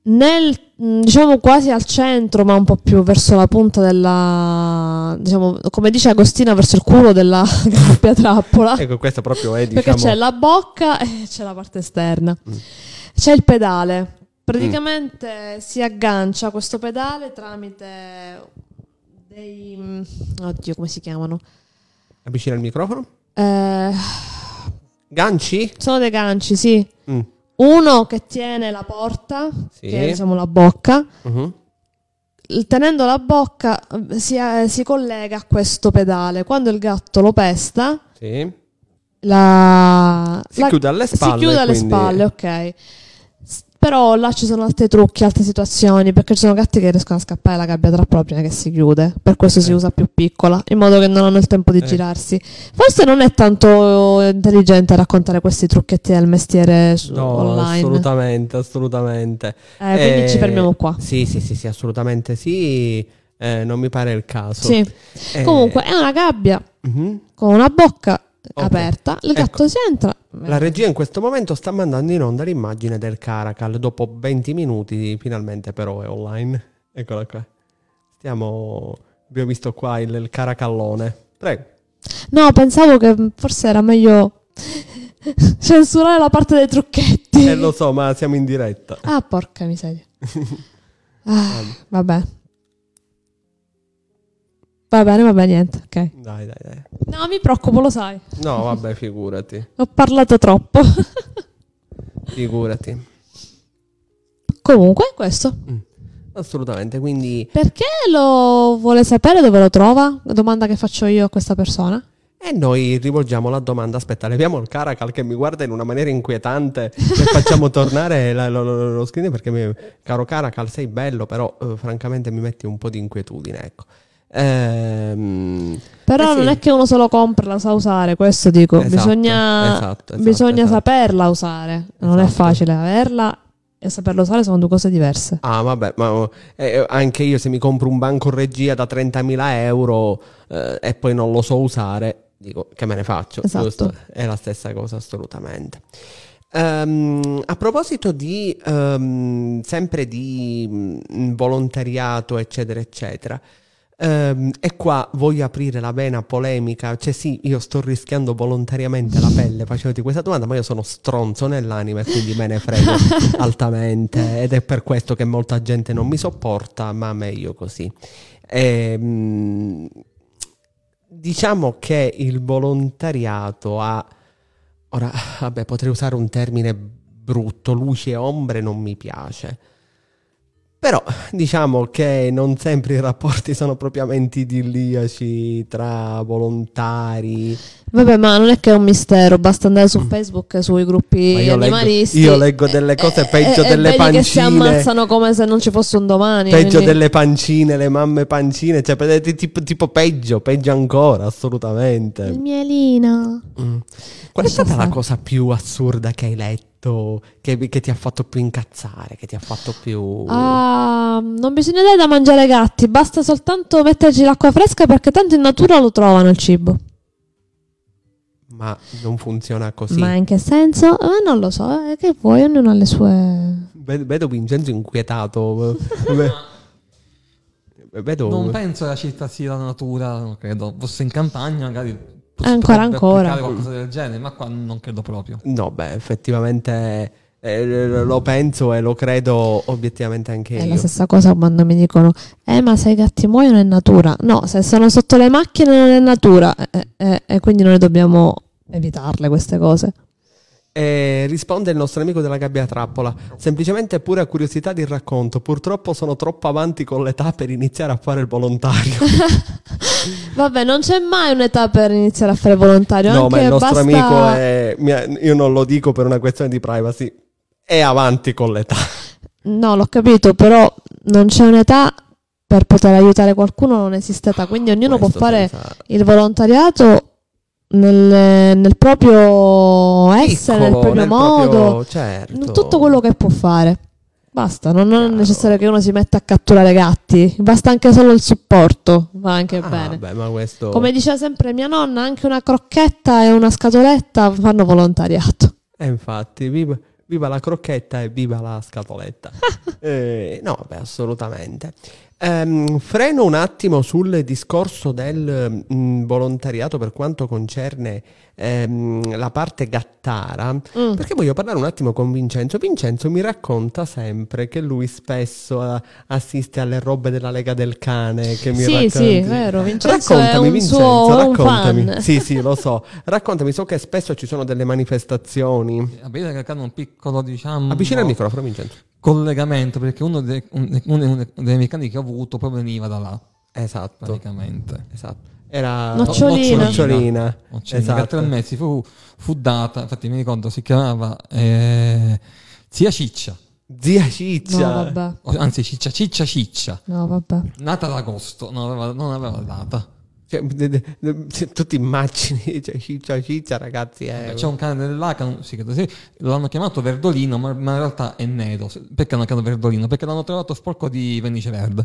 Nel, mh, diciamo quasi al centro, ma un po' più verso la punta della, diciamo, come dice Agostina, verso il culo della *laughs* gabbia trappola. Ecco, questo proprio è, Perché diciamo... c'è la bocca e c'è la parte esterna. Mm. C'è il pedale. Praticamente si aggancia questo pedale tramite dei... mm, Oddio, come si chiamano? Avvicina il microfono. Eh, Ganci? sono dei ganci, sì. Mm. Uno che tiene la porta, Sì. che è diciamo la bocca, il- tenendo la bocca si, eh, si collega a questo pedale. Quando il gatto lo pesta, Sì. la, Si la- chiude alle spalle, Si chiude alle quindi- spalle, ok. Però là ci sono altri trucchi, altre situazioni, perché ci sono gatti che riescono a scappare dalla gabbia troppo prima che si chiude. Per questo si Eh. usa più piccola, in modo che non hanno il tempo di Eh. girarsi. Forse non è tanto intelligente raccontare questi trucchetti del mestiere No, online. assolutamente, assolutamente. Eh, quindi Eh, ci fermiamo qua. Sì, sì, sì, sì, assolutamente sì. Eh, non mi pare il caso. Sì. Eh, Comunque è una gabbia mhm. con una bocca Ok. aperta, il Ecco. gatto si entra. La regia in questo momento sta mandando in onda l'immagine del Caracal. Dopo 20 minuti, finalmente, però è online. Eccola qua. Stiamo. Abbiamo visto qua il, il Caracallone. Prego. No, pensavo che forse era meglio *laughs* censurare la parte dei trucchetti. Eh, lo so, ma siamo in diretta. Ah, porca miseria. Ah, vabbè. Va bene, va bene, niente. Ok. Dai, dai, dai. No, mi preoccupo, lo sai. No, vabbè, figurati. *laughs* Ho parlato troppo. *laughs* Figurati. Comunque, questo. Assolutamente. Quindi. Perché lo vuole sapere dove lo trova? Domanda che faccio io a questa persona. E noi rivolgiamo la domanda. Aspetta, leviamo il Caracal che mi guarda in una maniera inquietante e facciamo *laughs* tornare la- lo, lo- lo screen perché, mi- caro Caracal, sei bello, però eh, francamente mi metti un po' di inquietudine. Ecco. Ehm, Però Eh sì. non è che uno se lo compra e la sa usare, questo dico. Esatto, bisogna esatto, esatto, bisogna esatto. saperla usare. Non è Esatto. facile averla e saperla usare sono due cose diverse. Ah, vabbè, ma eh, anche io se mi compro un banco regia da 30.000 euro eh, e poi non lo so usare, dico che me ne faccio. Esatto. È la stessa cosa, assolutamente. Ehm, a proposito di ehm, sempre di mm, volontariato, eccetera, eccetera. Ehm, e qua voglio aprire la vena polemica, cioè sì, io sto rischiando volontariamente la pelle facendoti questa domanda, ma io sono stronzo nell'anima e quindi me ne frego *laughs* altamente ed è per questo che molta gente non mi sopporta, ma meglio così. Ehm, diciamo che il volontariato ha, ora, vabbè, potrei usare un termine brutto, luci e ombre non mi piace. Però diciamo che non sempre i rapporti *laughs* sono propriamente idilliaci tra volontari. Vabbè, ma non è che è un mistero, basta andare su Facebook e sui gruppi Mm. Io leggo- animalisti. io leggo delle cose peggio e delle vedi che si pancine. ammazzano come se non ci fosse un domani. Peggio quindi- delle pancine, le mamme pancine, cioè tipo, tipo peggio, peggio ancora, assolutamente. Il mielino. Mm. Qual è stata la cosa più assurda che hai letto, che, che ti ha fatto più incazzare, che ti ha fatto più... Ah, non bisogna dare da mangiare ai gatti, basta soltanto metterci l'acqua fresca perché tanto in natura lo trovano il cibo. Ma non funziona così. Ma in che senso? Eh, non lo so, eh, che vuoi, ognuno ha le sue... Ve- Vedo Vincenzo inquietato. *laughs* Ve- Vedo... Non penso che la città sia la natura, non credo. Fosse in campagna, magari. Ancora, ancora. qualcosa del genere, ma qua non credo proprio. No, beh, effettivamente eh, lo penso e lo credo obiettivamente anche È la io. stessa cosa quando mi dicono, eh ma se i gatti muoiono è natura. No, se sono sotto le macchine non è natura. Eh, eh, e quindi noi dobbiamo evitarle queste cose. E risponde il nostro amico della gabbia trappola. Semplicemente pure a curiosità di racconto. Purtroppo sono troppo avanti con l'età per iniziare a fare il volontario. *laughs* Vabbè, non c'è mai un'età per iniziare a fare volontario. no, anche ma il nostro basta- amico è. Io non lo dico per una questione di privacy. È avanti con l'età. No, l'ho capito, però non c'è un'età per poter aiutare qualcuno, non esiste età. Quindi ognuno Questo può fare senza- il volontariato nel, nel proprio essere, nel proprio nel modo, proprio- certo. tutto quello che può fare. Basta, non, non è necessario che uno si metta a catturare gatti, basta anche solo il supporto, va anche Ah, bene. beh, questo. Come diceva sempre mia nonna, anche una crocchetta e una scatoletta fanno volontariato. Eh, infatti, viva, viva la crocchetta e viva la scatoletta. *laughs* Eh, no, beh, assolutamente. Ehm, freno un attimo sul discorso del mm, volontariato per quanto concerne ehm, la parte gattara, Mm. perché voglio parlare un attimo con Vincenzo. Vincenzo mi racconta sempre che lui spesso eh, assiste alle robe della Lega del Cane. Che mi Sì, racconti. sì, vero. Vincenzo è raccontami, un Vincenzo, suo raccontami. fan. Sì, sì, lo so. Raccontami, so che spesso ci sono delle manifestazioni. A vedere che hanno un piccolo, diciamo. Avvicina il microfono, Vincenzo. Collegamento, perché uno dei, un- uno dei- meccanici che ho avuto proprio veniva da là, Esatto. praticamente. Esatto. Era Nocciolina. Nocciolina. Nocciolina, che a tre Esatto. mesi fu, fu data, infatti mi ricordo, si chiamava eh, Zia Ciccia, Zia No, Ciccia. vabbè. o- anzi Ciccia, Ciccia Ciccia, No, vabbè. nata ad agosto, non aveva, non aveva data. Cioè, tu ti immagini, *laughs* cioè, Ciccia Ciccia, ragazzi, è... C'è un cane non- sì, credo sì, l'hanno chiamato Verdolino, ma, ma in realtà è nero. Perché hanno chiamato Verdolino? Perché l'hanno trovato sporco di vernice verde.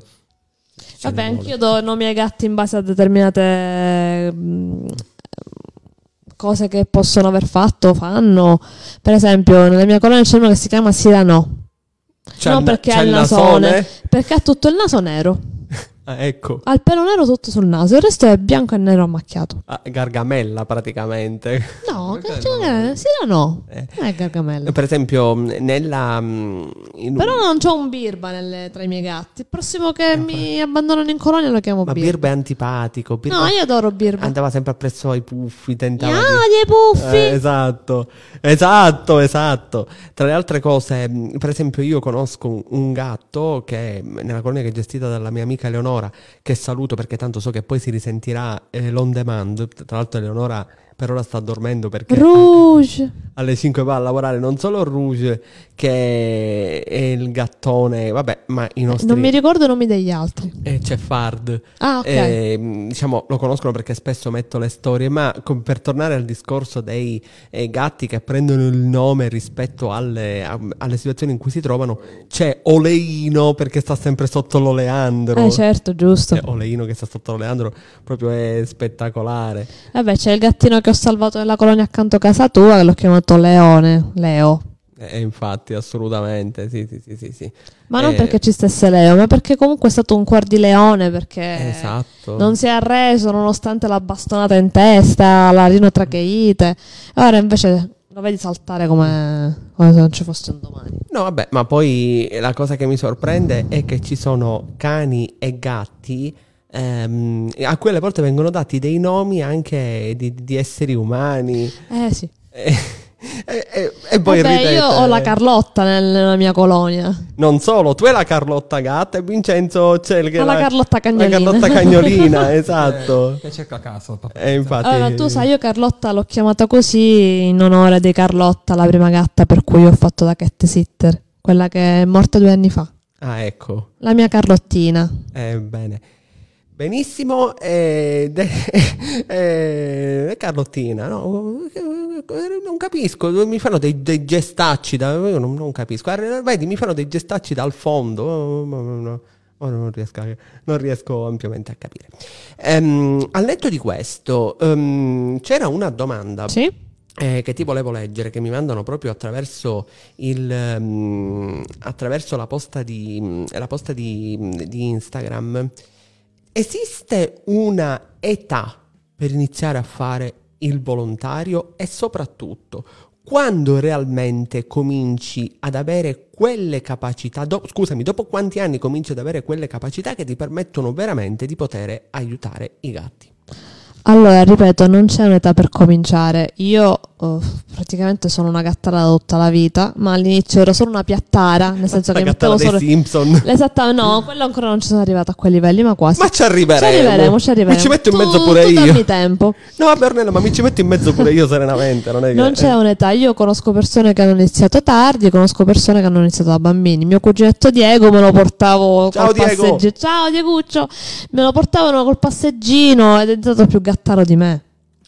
Vabbè, anch'io do nomi ai gatti in base a determinate mm, cose che possono aver fatto, fanno. Per esempio, nella mia colonia c'è uno che si chiama Sirano, C'è no, perché ha il nasone. nasone. perché ha tutto il naso nero. Ah, ecco. Ha il pelo nero tutto sul naso, il resto è bianco e nero ammacchiato. Ah, Gargamella praticamente. No, Perché *laughs* che- no? che- Sirano. Eh. Non è Gargamella. Per esempio, nella... mm, in- Però non c'ho un birba nelle- tra i miei gatti. Il prossimo che mi abbandonano in colonia lo chiamo Ma birba. Birba è antipatico. Birba No, io adoro birba. andava sempre appresso ai puffi, tentava Ah, di... dei puffi! Eh, esatto, esatto, esatto. Tra le altre cose, mh, per esempio, io conosco un, un gatto che mh, nella colonia che è gestita dalla mia amica Eleonora, che saluto perché tanto so che poi si risentirà eh, l'on demand. Tra l'altro, Eleonora per ora sta dormendo perché Rouge. *laughs* alle 5 va a lavorare non solo Rouge, che è il gattone, vabbè, ma i nostri. Non mi ricordo i nomi degli altri. e c'è Fard. Ah, ok. Eh, diciamo, lo conoscono perché spesso metto le storie, ma com- per tornare al discorso dei eh, gatti che prendono il nome rispetto alle, a- alle situazioni in cui si trovano, c'è Oleino perché sta sempre sotto l'oleandro. Eh, certo, giusto. Eh, Oleino che sta sotto l'oleandro proprio è spettacolare. Vabbè, c'è il gattino che ho salvato nella colonia accanto a casa tua che l'ho chiamato Leone. Leo. Eh, infatti, assolutamente, sì, sì, sì, sì. sì. Ma non Eh, perché ci stesse Leo, ma perché comunque è stato un cuor di leone, perché Esatto. non si è arreso nonostante la bastonata in testa, la rinotracheite. Ora invece lo vedi saltare come, come se non ci fosse un domani. No, vabbè, ma poi la cosa che mi sorprende è che ci sono cani e gatti ehm, a cui alle volte vengono dati dei nomi anche di, di esseri umani. Eh sì. *laughs* E, e- e- e poi Vabbè, ridete. io ho la Carlotta nel- nella mia colonia. Non solo, tu hai la Carlotta Gatta e Vincenzo c'è il Ho la Carlotta Cagnolina. La Carlotta Cagnolina, esatto. Eh, che cerca a casa. il papà. E infatti... Allora, tu sai, io Carlotta l'ho chiamata così in onore di Carlotta, la prima gatta per cui ho fatto da cat sitter, quella che è morta due anni fa. Ah, ecco. La mia Carlottina. Eh, bene. Benissimo, eh, de- *laughs* eh, Carlottina, no? non capisco, mi fanno dei, dei gestacci, da, io non, non capisco, vedi, mi fanno dei gestacci dal fondo, oh, ma- no, oh, non, riesco non riesco ampiamente a capire. Ehm, al netto di questo, ehm, c'era una domanda Sì? eh, che ti volevo leggere, che mi mandano proprio attraverso, il, ehm, attraverso la posta, di, la posta di, di Instagram. Esiste una età per iniziare a fare il volontario e soprattutto quando realmente cominci ad avere quelle capacità, do- scusami, dopo quanti anni cominci ad avere quelle capacità che ti permettono veramente di poter aiutare i gatti? Allora, ripeto, non c'è un'età per cominciare. Io eh, praticamente sono una gattara da tutta la vita, ma all'inizio ero solo una piattara, nel senso *laughs* La che mettevo dei solo... Simpson. *laughs* Esattamente, no, quello ancora non ci sono arrivata a quei livelli, ma quasi. Ma ci arriveremo. Ci arriveremo, ci arriveremo. Mi ci metto in Tu- mezzo pure tu io. dammi tempo. No, vabbè, Ornella, ma mi ci metto in mezzo pure io serenamente. Non, è che- Non c'è un'età, io conosco persone che hanno iniziato tardi, conosco persone che hanno iniziato da bambini. Mio cuginetto Diego me lo portavo Ciao, col Diego. passeggino. Ciao Dieguccio, me lo portavano col passeggino ed è diventato più gattaro di me.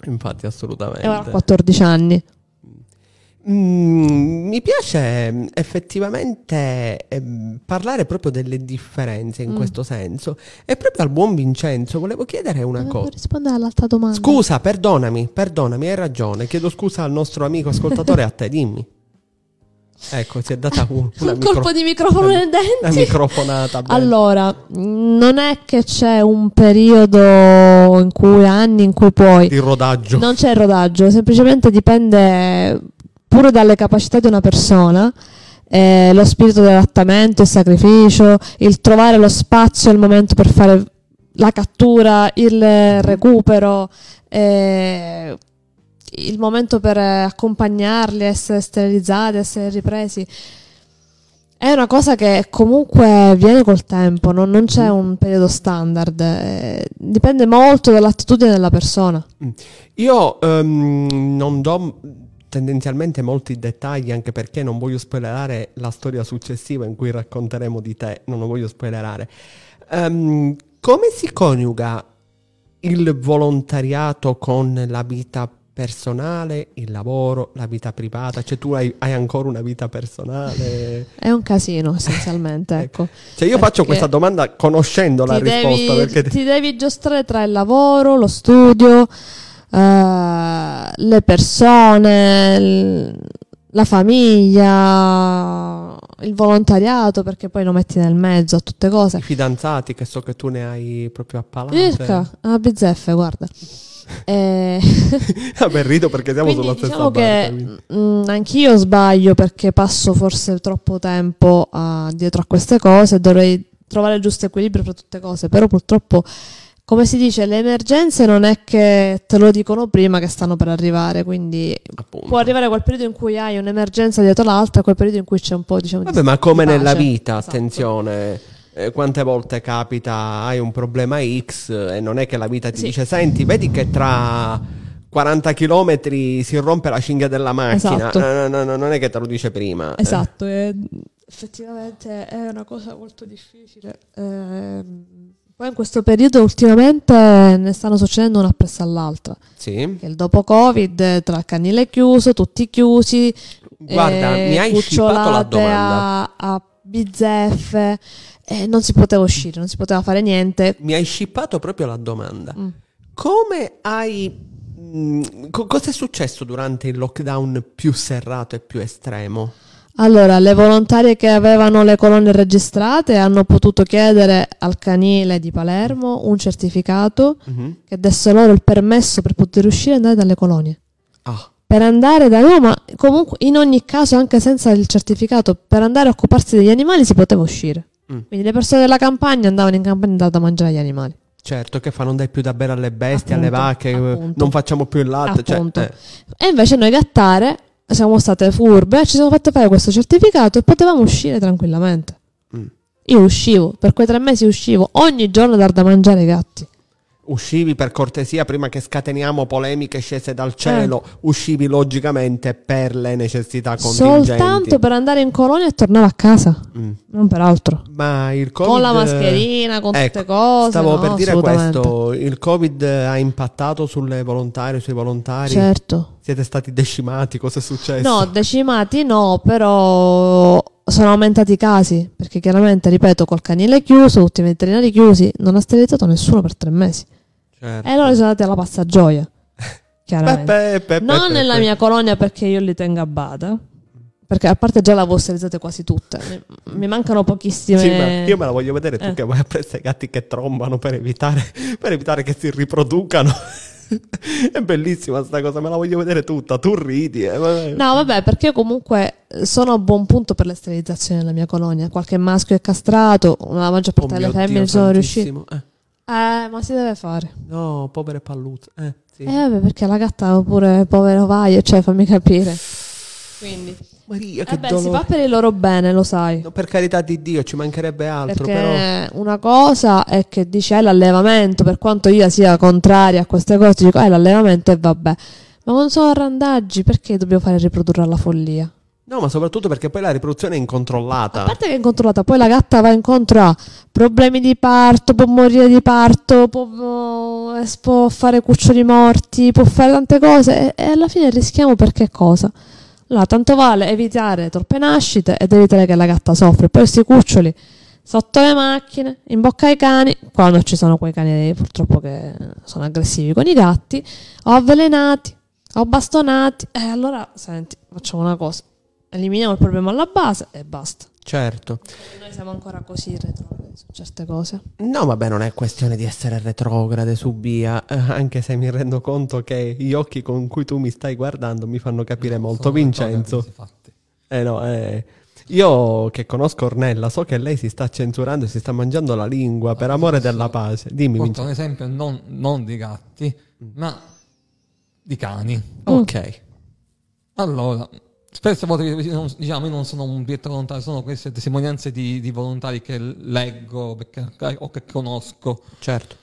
Infatti, assolutamente. E ora ha 14 anni. Mm, mi piace mm, effettivamente ehm, parlare proprio delle differenze in Mm. questo senso. E proprio al buon Vincenzo volevo chiedere una Devo cosa. rispondere all'altra domanda. Scusa, perdonami, perdonami, hai ragione. Chiedo scusa al nostro amico ascoltatore a te, dimmi. Ecco, si è data un, un micro- colpo di microfono una- nei Una denti. microfonata. bella. Allora, non è che c'è un periodo in cui anni in cui puoi. Di rodaggio. Non c'è il rodaggio, semplicemente dipende pure dalle capacità di una persona. eh, lo spirito di adattamento, il sacrificio, il trovare lo spazio e il momento per fare la cattura, il recupero, eh, il momento per eh, accompagnarli, essere sterilizzati, essere ripresi. È una cosa che comunque viene col tempo, non, non c'è un periodo standard, eh, dipende molto dall'attitudine della persona. Io ehm, non do tendenzialmente molti dettagli anche perché non voglio spoilerare la storia successiva in cui racconteremo di te, non lo voglio spoilerare. Ehm, come si coniuga il volontariato con la vita personale, il lavoro, la vita privata? Cioè tu hai, hai ancora una vita personale? *laughs* È un casino essenzialmente, *laughs* ecco. Cioè io faccio Perché questa domanda conoscendo la risposta devi, perché... ti devi giostrare tra il lavoro, lo studio, eh, le persone, il- la famiglia, il volontariato, perché poi lo metti nel mezzo a tutte cose. I fidanzati che so che tu ne hai proprio a palate. Irca, a bizzeffe, guarda. Eh, *laughs* Vabbè, rido perché siamo quindi sulla stessa diciamo che quindi. mm, anch'io sbaglio perché passo forse troppo tempo a- dietro a queste cose, dovrei trovare il giusto equilibrio fra tutte cose, però purtroppo come si dice, le emergenze non è che te lo dicono prima che stanno per arrivare, quindi Appunto. può arrivare quel periodo in cui hai un'emergenza dietro l'altra, quel periodo in cui c'è un po' diciamo di Vabbè, ma come di nella vita, Esatto. attenzione. Eh, quante volte capita, hai un problema X e non è che la vita ti Sì. dice, senti, vedi che tra 40 km si rompe la cinghia della macchina. Esatto. No, no, no, no, non è che te lo dice prima. eh. Esatto, e effettivamente è una cosa molto difficile. Ehm, poi in questo periodo ultimamente ne stanno succedendo una appresso all'altra. Sì. Il dopo Covid, eh, tra il canile chiuso, tutti chiusi, Guarda, eh, mi hai scippato la domanda. a, a bizzeffe, e non si poteva uscire, non si poteva fare niente. Mi hai scippato proprio la domanda. Mm. Come hai... mm, co- cosa è successo durante il lockdown più serrato e più estremo? Allora, le volontarie che avevano le colonne registrate hanno potuto chiedere al canile di Palermo un certificato Mhm. che desse loro il permesso per poter uscire e andare dalle colonie. Ah, Per andare da no, ma comunque in ogni caso, anche senza il certificato, per andare a occuparsi degli animali si poteva uscire. Mm. Quindi le persone della campagna andavano in campagna e andavano da mangiare agli animali. certo, che fa non dai più da bere alle bestie, alle Appunto, vacche, eh, appunto. non facciamo più il latte. Cioè, eh. E invece noi gattare siamo state furbe, ci siamo fatte fare questo certificato e potevamo uscire tranquillamente. Mm. Io uscivo, per quei tre mesi uscivo ogni giorno a dar da mangiare ai gatti. Uscivi per cortesia prima che scateniamo polemiche scese Eh. dal cielo, uscivi logicamente per le necessità contingenti. Soltanto per andare in colonia e tornare a casa, Mm. non per altro. Ma il Covid Con la mascherina, con Ecco, tutte cose. Stavo no, per dire questo, il Covid ha impattato sulle volontarie, sui volontari. Certo. Siete stati decimati, cosa è successo? No, decimati no, però sono aumentati i casi, perché chiaramente, ripeto, col canile chiuso, tutti i veterinari chiusi, non ha sterilizzato nessuno per tre mesi. Certo. E loro sono andati alla passagioia, *laughs* chiaramente. Pepe, pepe, non pepe. nella mia colonia perché io li tengo a bada, perché a parte già le avevo sterilizzate quasi tutte, mi, mancano pochissime... Sì, ma io me la voglio vedere tu Eh. che vai a prendere i gatti che trombano per evitare, per evitare che si riproducano. *laughs* è bellissima sta cosa, me la voglio vedere tutta. Tu ridi. eh, No, vabbè, perché io comunque sono a buon punto per le sterilizzazioni nella mia colonia. Qualche maschio è castrato, la maggior Oh parte delle mio femmine sono riuscite. Eh, Eh, ma si deve fare. no, povere palluzze. Eh, sì. Eh, vabbè, perché la gatta ha pure povero vaio, cioè fammi capire. Quindi, Maria, che vabbè, si dolore. fa per il loro bene, lo sai. No, per carità di Dio, ci mancherebbe altro, Perché però... una cosa è che dice è l'allevamento, per quanto io sia contraria a queste cose, dico è l'allevamento e vabbè. Ma non sono randaggi, perché dobbiamo fare riprodurre alla follia? No, ma soprattutto perché poi la riproduzione è incontrollata. A parte che è incontrollata, poi la gatta va incontro a problemi di parto, può morire di parto, può, eh, può fare cuccioli morti, può fare tante cose e, alla fine rischiamo per che cosa? Allora, tanto vale evitare troppe nascite ed evitare che la gatta soffre. Poi questi cuccioli sotto le macchine, in bocca ai cani, quando ci sono quei cani purtroppo che sono aggressivi con i gatti, o avvelenati, o bastonati. E allora, senti, facciamo una cosa eliminiamo il problema alla base e basta. Certo. Noi siamo ancora così retrogradi su certe cose. No, vabbè, non è questione di essere retrograde su Bia, eh, anche se mi rendo conto che gli occhi con cui tu mi stai guardando mi fanno capire molto, Sono Vincenzo. Eh no, eh. Io che conosco Ornella so che lei si sta censurando e si sta mangiando la lingua per amore della pace. Dimmi, Porto Vincenzo. un esempio non, non di gatti, ma di cani. Ok. Allora, spesso a volte non- diciamo io non sono un direttore volontario, sono queste testimonianze di, di volontari che leggo perché- o che conosco. Certo.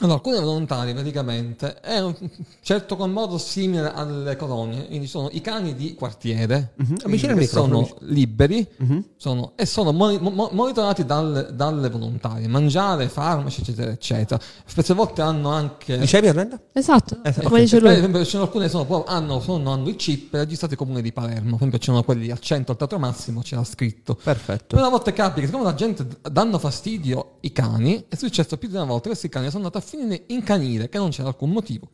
Allora, alcuni volontari praticamente è un certo con modo simile alle colonie, quindi sono i cani di quartiere, il che sono liberi Mhm. sono- e sono moni- mo- monitorati dalle, dalle volontarie, mangiare, farmaci, eccetera, eccetera. Spesse volte hanno anche... Dicevi Ornella? Esatto, Esatto. come dice Per lui. esempio, ci sono alcune che sono, hanno, sono- hanno il chip registrati al comune di Palermo. Per esempio, ci sono quelli al 100 al teatro massimo, c'era scritto. Perfetto. Però una volta capita che siccome la gente danno fastidio i cani, è successo più di una volta che questi cani sono andati a finire in canile, che non c'era alcun motivo.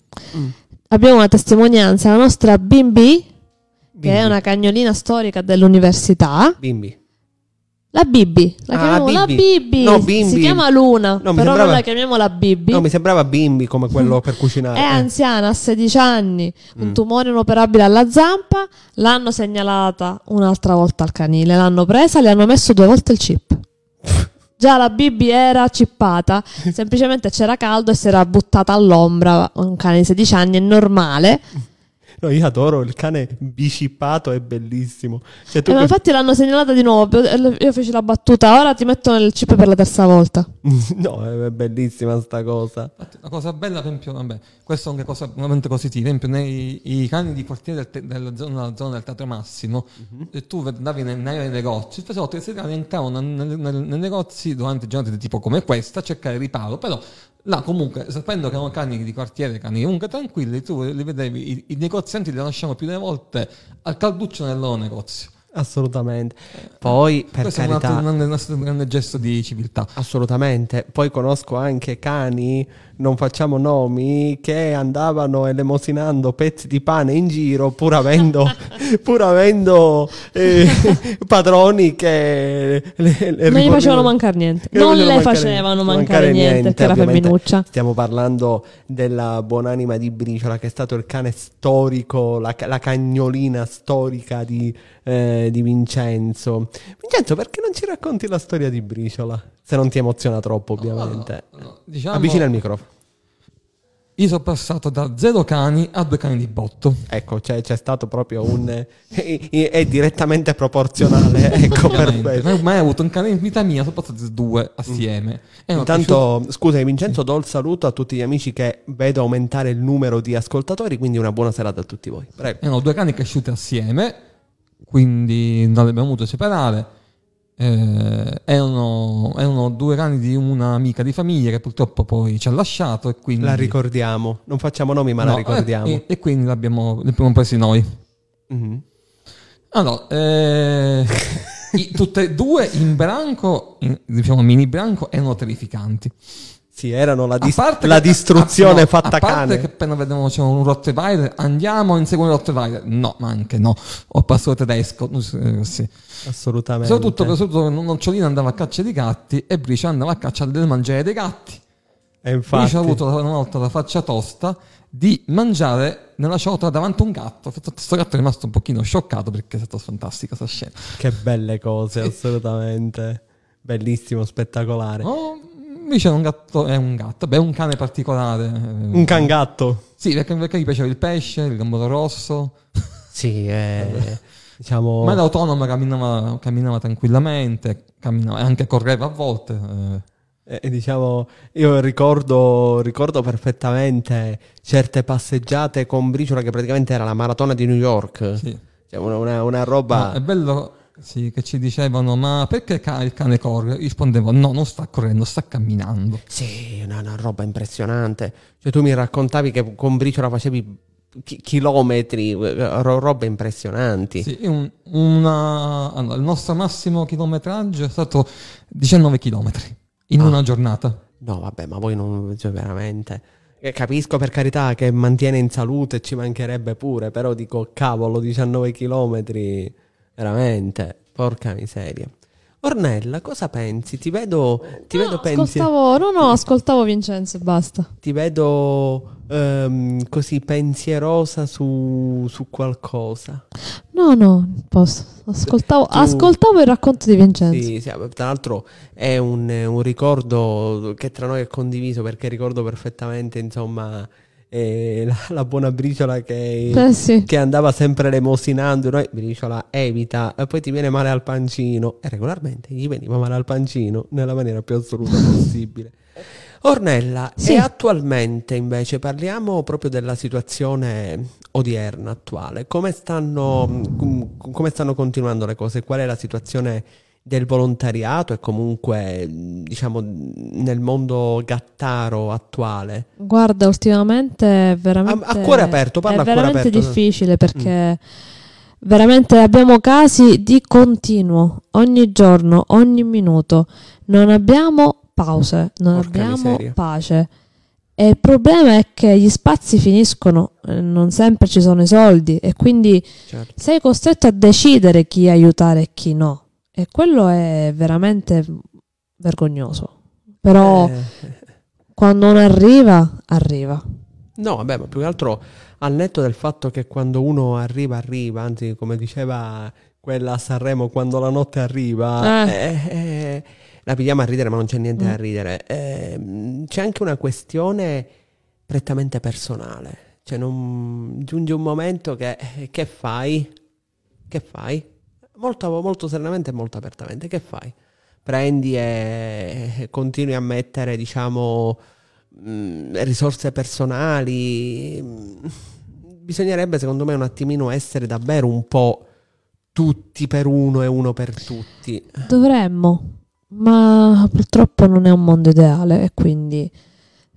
Abbiamo una testimonianza, la nostra Bimbi, che è una cagnolina storica dell'università. Bimbi. La Bibi, la Ah, chiamiamo la Bibi. Bibi. No, Bimbi. Si chiama Luna, No, mi però sembrava- la chiamiamo la Bibi. No, mi sembrava bimbi come quello per È cucinare. Eh. anziana, ha 16 anni, un Mm. tumore inoperabile alla zampa. L'hanno segnalata un'altra volta al canile, l'hanno presa, le hanno messo due volte il chip. *laughs* Già la Bibi era cippata, *laughs* semplicemente c'era caldo e si era buttata all'ombra. Un cane di 16 anni è normale. No, io adoro il cane bicippato, è bellissimo. Cioè, tu Eh, ma infatti l'hanno segnalata di nuovo. Io feci la battuta, ora ti metto il chip per la terza volta. *laughs* No, è bellissima sta cosa. Una cosa bella, per esempio, vabbè, queste sono anche cose veramente positive. Per esempio, nei i cani di quartiere del te- della zona, zona del Teatro Massimo, e tu andavi nei, nei negozi, spesso volte questi cani entravano nel- nel- nei negozi durante giornate tipo come questa a cercare riparo, però là comunque, sapendo che erano cani di quartiere, cani comunque tranquilli, tu li vedevi, i, i negozianti li lasciavano più delle volte al calduccio nel loro negozio. Assolutamente. Poi, per Questo è un altro carità, grande, un altro grande gesto di civiltà. assolutamente. Poi conosco anche cani, non facciamo nomi, che andavano elemosinando pezzi di pane in giro pur avendo, *laughs* pur avendo eh, *laughs* padroni che le, le Non gli facevano mancare niente. che Non le mancare- facevano mancare niente, perché era ovviamente. femminuccia. Stiamo parlando della buonanima di Briciola, che è stato il cane storico, la, la cagnolina storica di, eh, di Vincenzo. Vincenzo, perché non ci racconti la storia di Briciola? Se non ti emoziona troppo, ovviamente. No, no, no, diciamo- Avvicina il microfono. Io sono passato da zero cani a due cani di botto. Ecco, c'è, c'è stato proprio un... è, è direttamente proporzionale, *laughs* ecco, Ovviamente. perfetto. Ma mai avuto un cane in vita mia, sono passati due assieme. Piaciuto- Intanto, scusami Vincenzo, do il saluto a tutti gli amici che vedo aumentare il numero di ascoltatori, quindi una buona serata a tutti voi. Prego. erano due cani cresciuti assieme, quindi non li abbiamo dovuto separare. Eh, erano, erano due cani di un'amica di famiglia che purtroppo poi ci ha lasciato e quindi... La ricordiamo, non facciamo nomi ma la No, ricordiamo. E, e quindi l'abbiamo, li abbiamo presi noi. Mhm. Allora, eh, i- tutte e due in branco, in- diciamo mini branco, erano terrificanti. Sì, erano la, dis- la che- distruzione a- no, fatta a parte cane. che appena vediamo c'è un Rottweiler, andiamo a inseguire il Rottweiler. No, ma anche no. Ho passato tedesco. sì. Assolutamente. Soprattutto, soprattutto Nocciolina andava a caccia di gatti e Bricia andava a caccia del mangiare dei gatti. E infatti, ha avuto una volta la faccia tosta di mangiare nella ciotola davanti a un gatto. Questo gatto è rimasto un pochino scioccato perché è stata fantastica questa scena. che belle cose, *laughs* assolutamente. Bellissimo, spettacolare. Oh, invece è un gatto, è un gatto, beh, è un cane particolare. Un cangatto. Sì, perché, perché gli piaceva il pesce, il gambolo rosso. Sì, eh, *laughs* diciamo... Ma era autonoma, camminava, camminava tranquillamente, camminava, anche correva a volte. eh. Eh, diciamo, io ricordo, ricordo perfettamente certe passeggiate con Briciola che praticamente era la maratona di New York. Sì. Cioè, una, una- una roba... No, è bello sì, che ci dicevano, ma perché il cane corre? Io rispondevo, no, non sta correndo, sta camminando. Sì, una, una roba impressionante. Cioè, tu mi raccontavi che con Briciola facevi chi- chilometri, ro- robe impressionanti. Sì, un- una- allora, il nostro massimo chilometraggio è stato 19 chilometri in Ah. una giornata. No, vabbè, ma voi non... Cioè, veramente... Eh, Capisco per carità che mantiene in salute, ci mancherebbe pure, però dico, cavolo, 19 chilometri, veramente, porca miseria. Ornella, cosa pensi? Ti vedo, ti No, vedo pensi- ascoltavo, no, no, ascoltavo Vincenzo e basta. ti vedo ehm, così pensierosa su, su qualcosa. No, no, posso. Ascoltavo, Tu- ascoltavo il racconto di Vincenzo. Sì, sì, tra l'altro è un, un ricordo che tra noi è condiviso perché ricordo perfettamente, insomma, la, la buona briciola che, Eh sì. che andava sempre lemosinando, noi briciola evita, e poi ti viene male al pancino e regolarmente gli veniva male al pancino nella maniera più assoluta possibile. Ornella, Sì. e attualmente invece parliamo proprio della situazione odierna, attuale. Come stanno, com- come stanno continuando le cose? Qual è la situazione del volontariato e comunque, diciamo, nel mondo gattaro attuale? Guarda, ultimamente è veramente... A- a cuore aperto, parla è a cuore veramente aperto. Mm. difficile perché veramente abbiamo casi di continuo, ogni giorno, ogni minuto. Non abbiamo pause, non Porca abbiamo miseria. pace. E il problema è che gli spazi finiscono, eh, non sempre ci sono i soldi e quindi Certo. sei costretto a decidere chi aiutare e chi no. E quello è veramente vergognoso. Però Eh, quando uno arriva, arriva. No, vabbè, ma più che altro al netto del fatto che quando uno arriva, arriva, anzi, come diceva quella a Sanremo, quando la notte arriva, Eh. eh, eh, la pigliamo a ridere, ma non c'è niente Mm. da ridere. Eh, c'è anche una questione prettamente personale. Cioè, non, giunge un momento che, eh, che fai? Che fai? Molto, molto serenamente e molto apertamente, che fai? Prendi e continui a mettere, diciamo, mh, risorse personali. Bisognerebbe, secondo me, un attimino essere davvero un po' tutti per uno e uno per tutti. Dovremmo, ma purtroppo non è un mondo ideale e quindi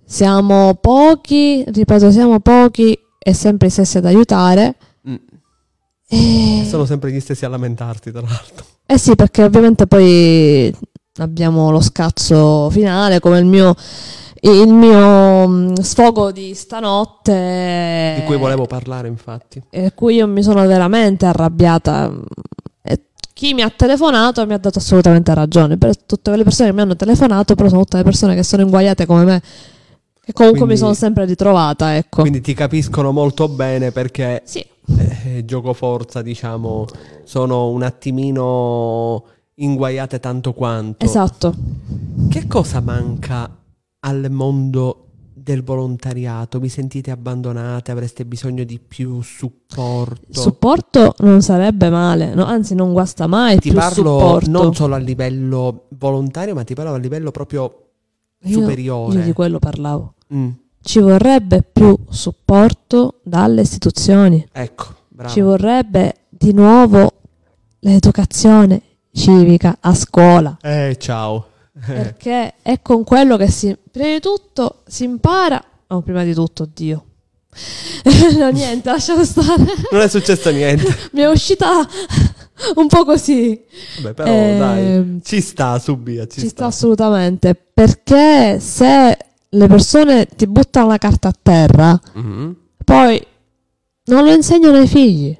siamo pochi, ripeto, siamo pochi e sempre gli stessi ad aiutare. Mm. E... Sono sempre gli stessi a lamentarsi, tra l'altro. Eh sì, perché ovviamente poi abbiamo lo scazzo finale come il mio, il mio mm, sfogo di stanotte. Di cui volevo parlare, infatti. E cui io mi sono veramente arrabbiata. E chi mi ha telefonato mi ha dato assolutamente ragione. Per tutte le persone che mi hanno telefonato, però sono tutte le persone che sono inguaiate come me. E comunque Quindi- mi sono sempre ritrovata, ecco. Quindi ti capiscono molto bene perché sì. eh, gioco forza, diciamo, sono un attimino inguaiate tanto quanto. Esatto. Che cosa manca al mondo del volontariato? Vi sentite abbandonate? Avreste bisogno di più supporto? Il supporto non sarebbe male, no? anzi non guasta mai ti parlo supporto. non solo a livello volontario, ma ti parlo a livello proprio Io- superiore. Io di quello parlavo. Mm, Ci vorrebbe più supporto dalle istituzioni. ecco, bravo. Ci vorrebbe di nuovo l'educazione civica a scuola. Eh, ciao. Perché è con quello che si. Prima di tutto si impara. Oh, prima di tutto, oddio. *laughs* no, niente, lasciamo stare. non è successo niente. Mi è uscita *laughs* un po' così. Vabbè, però Ehm, dai, ci sta, subia, ci, Ci sta sta. assolutamente. Perché se le persone ti buttano la carta a terra, Mhm, poi non lo insegnano ai figli.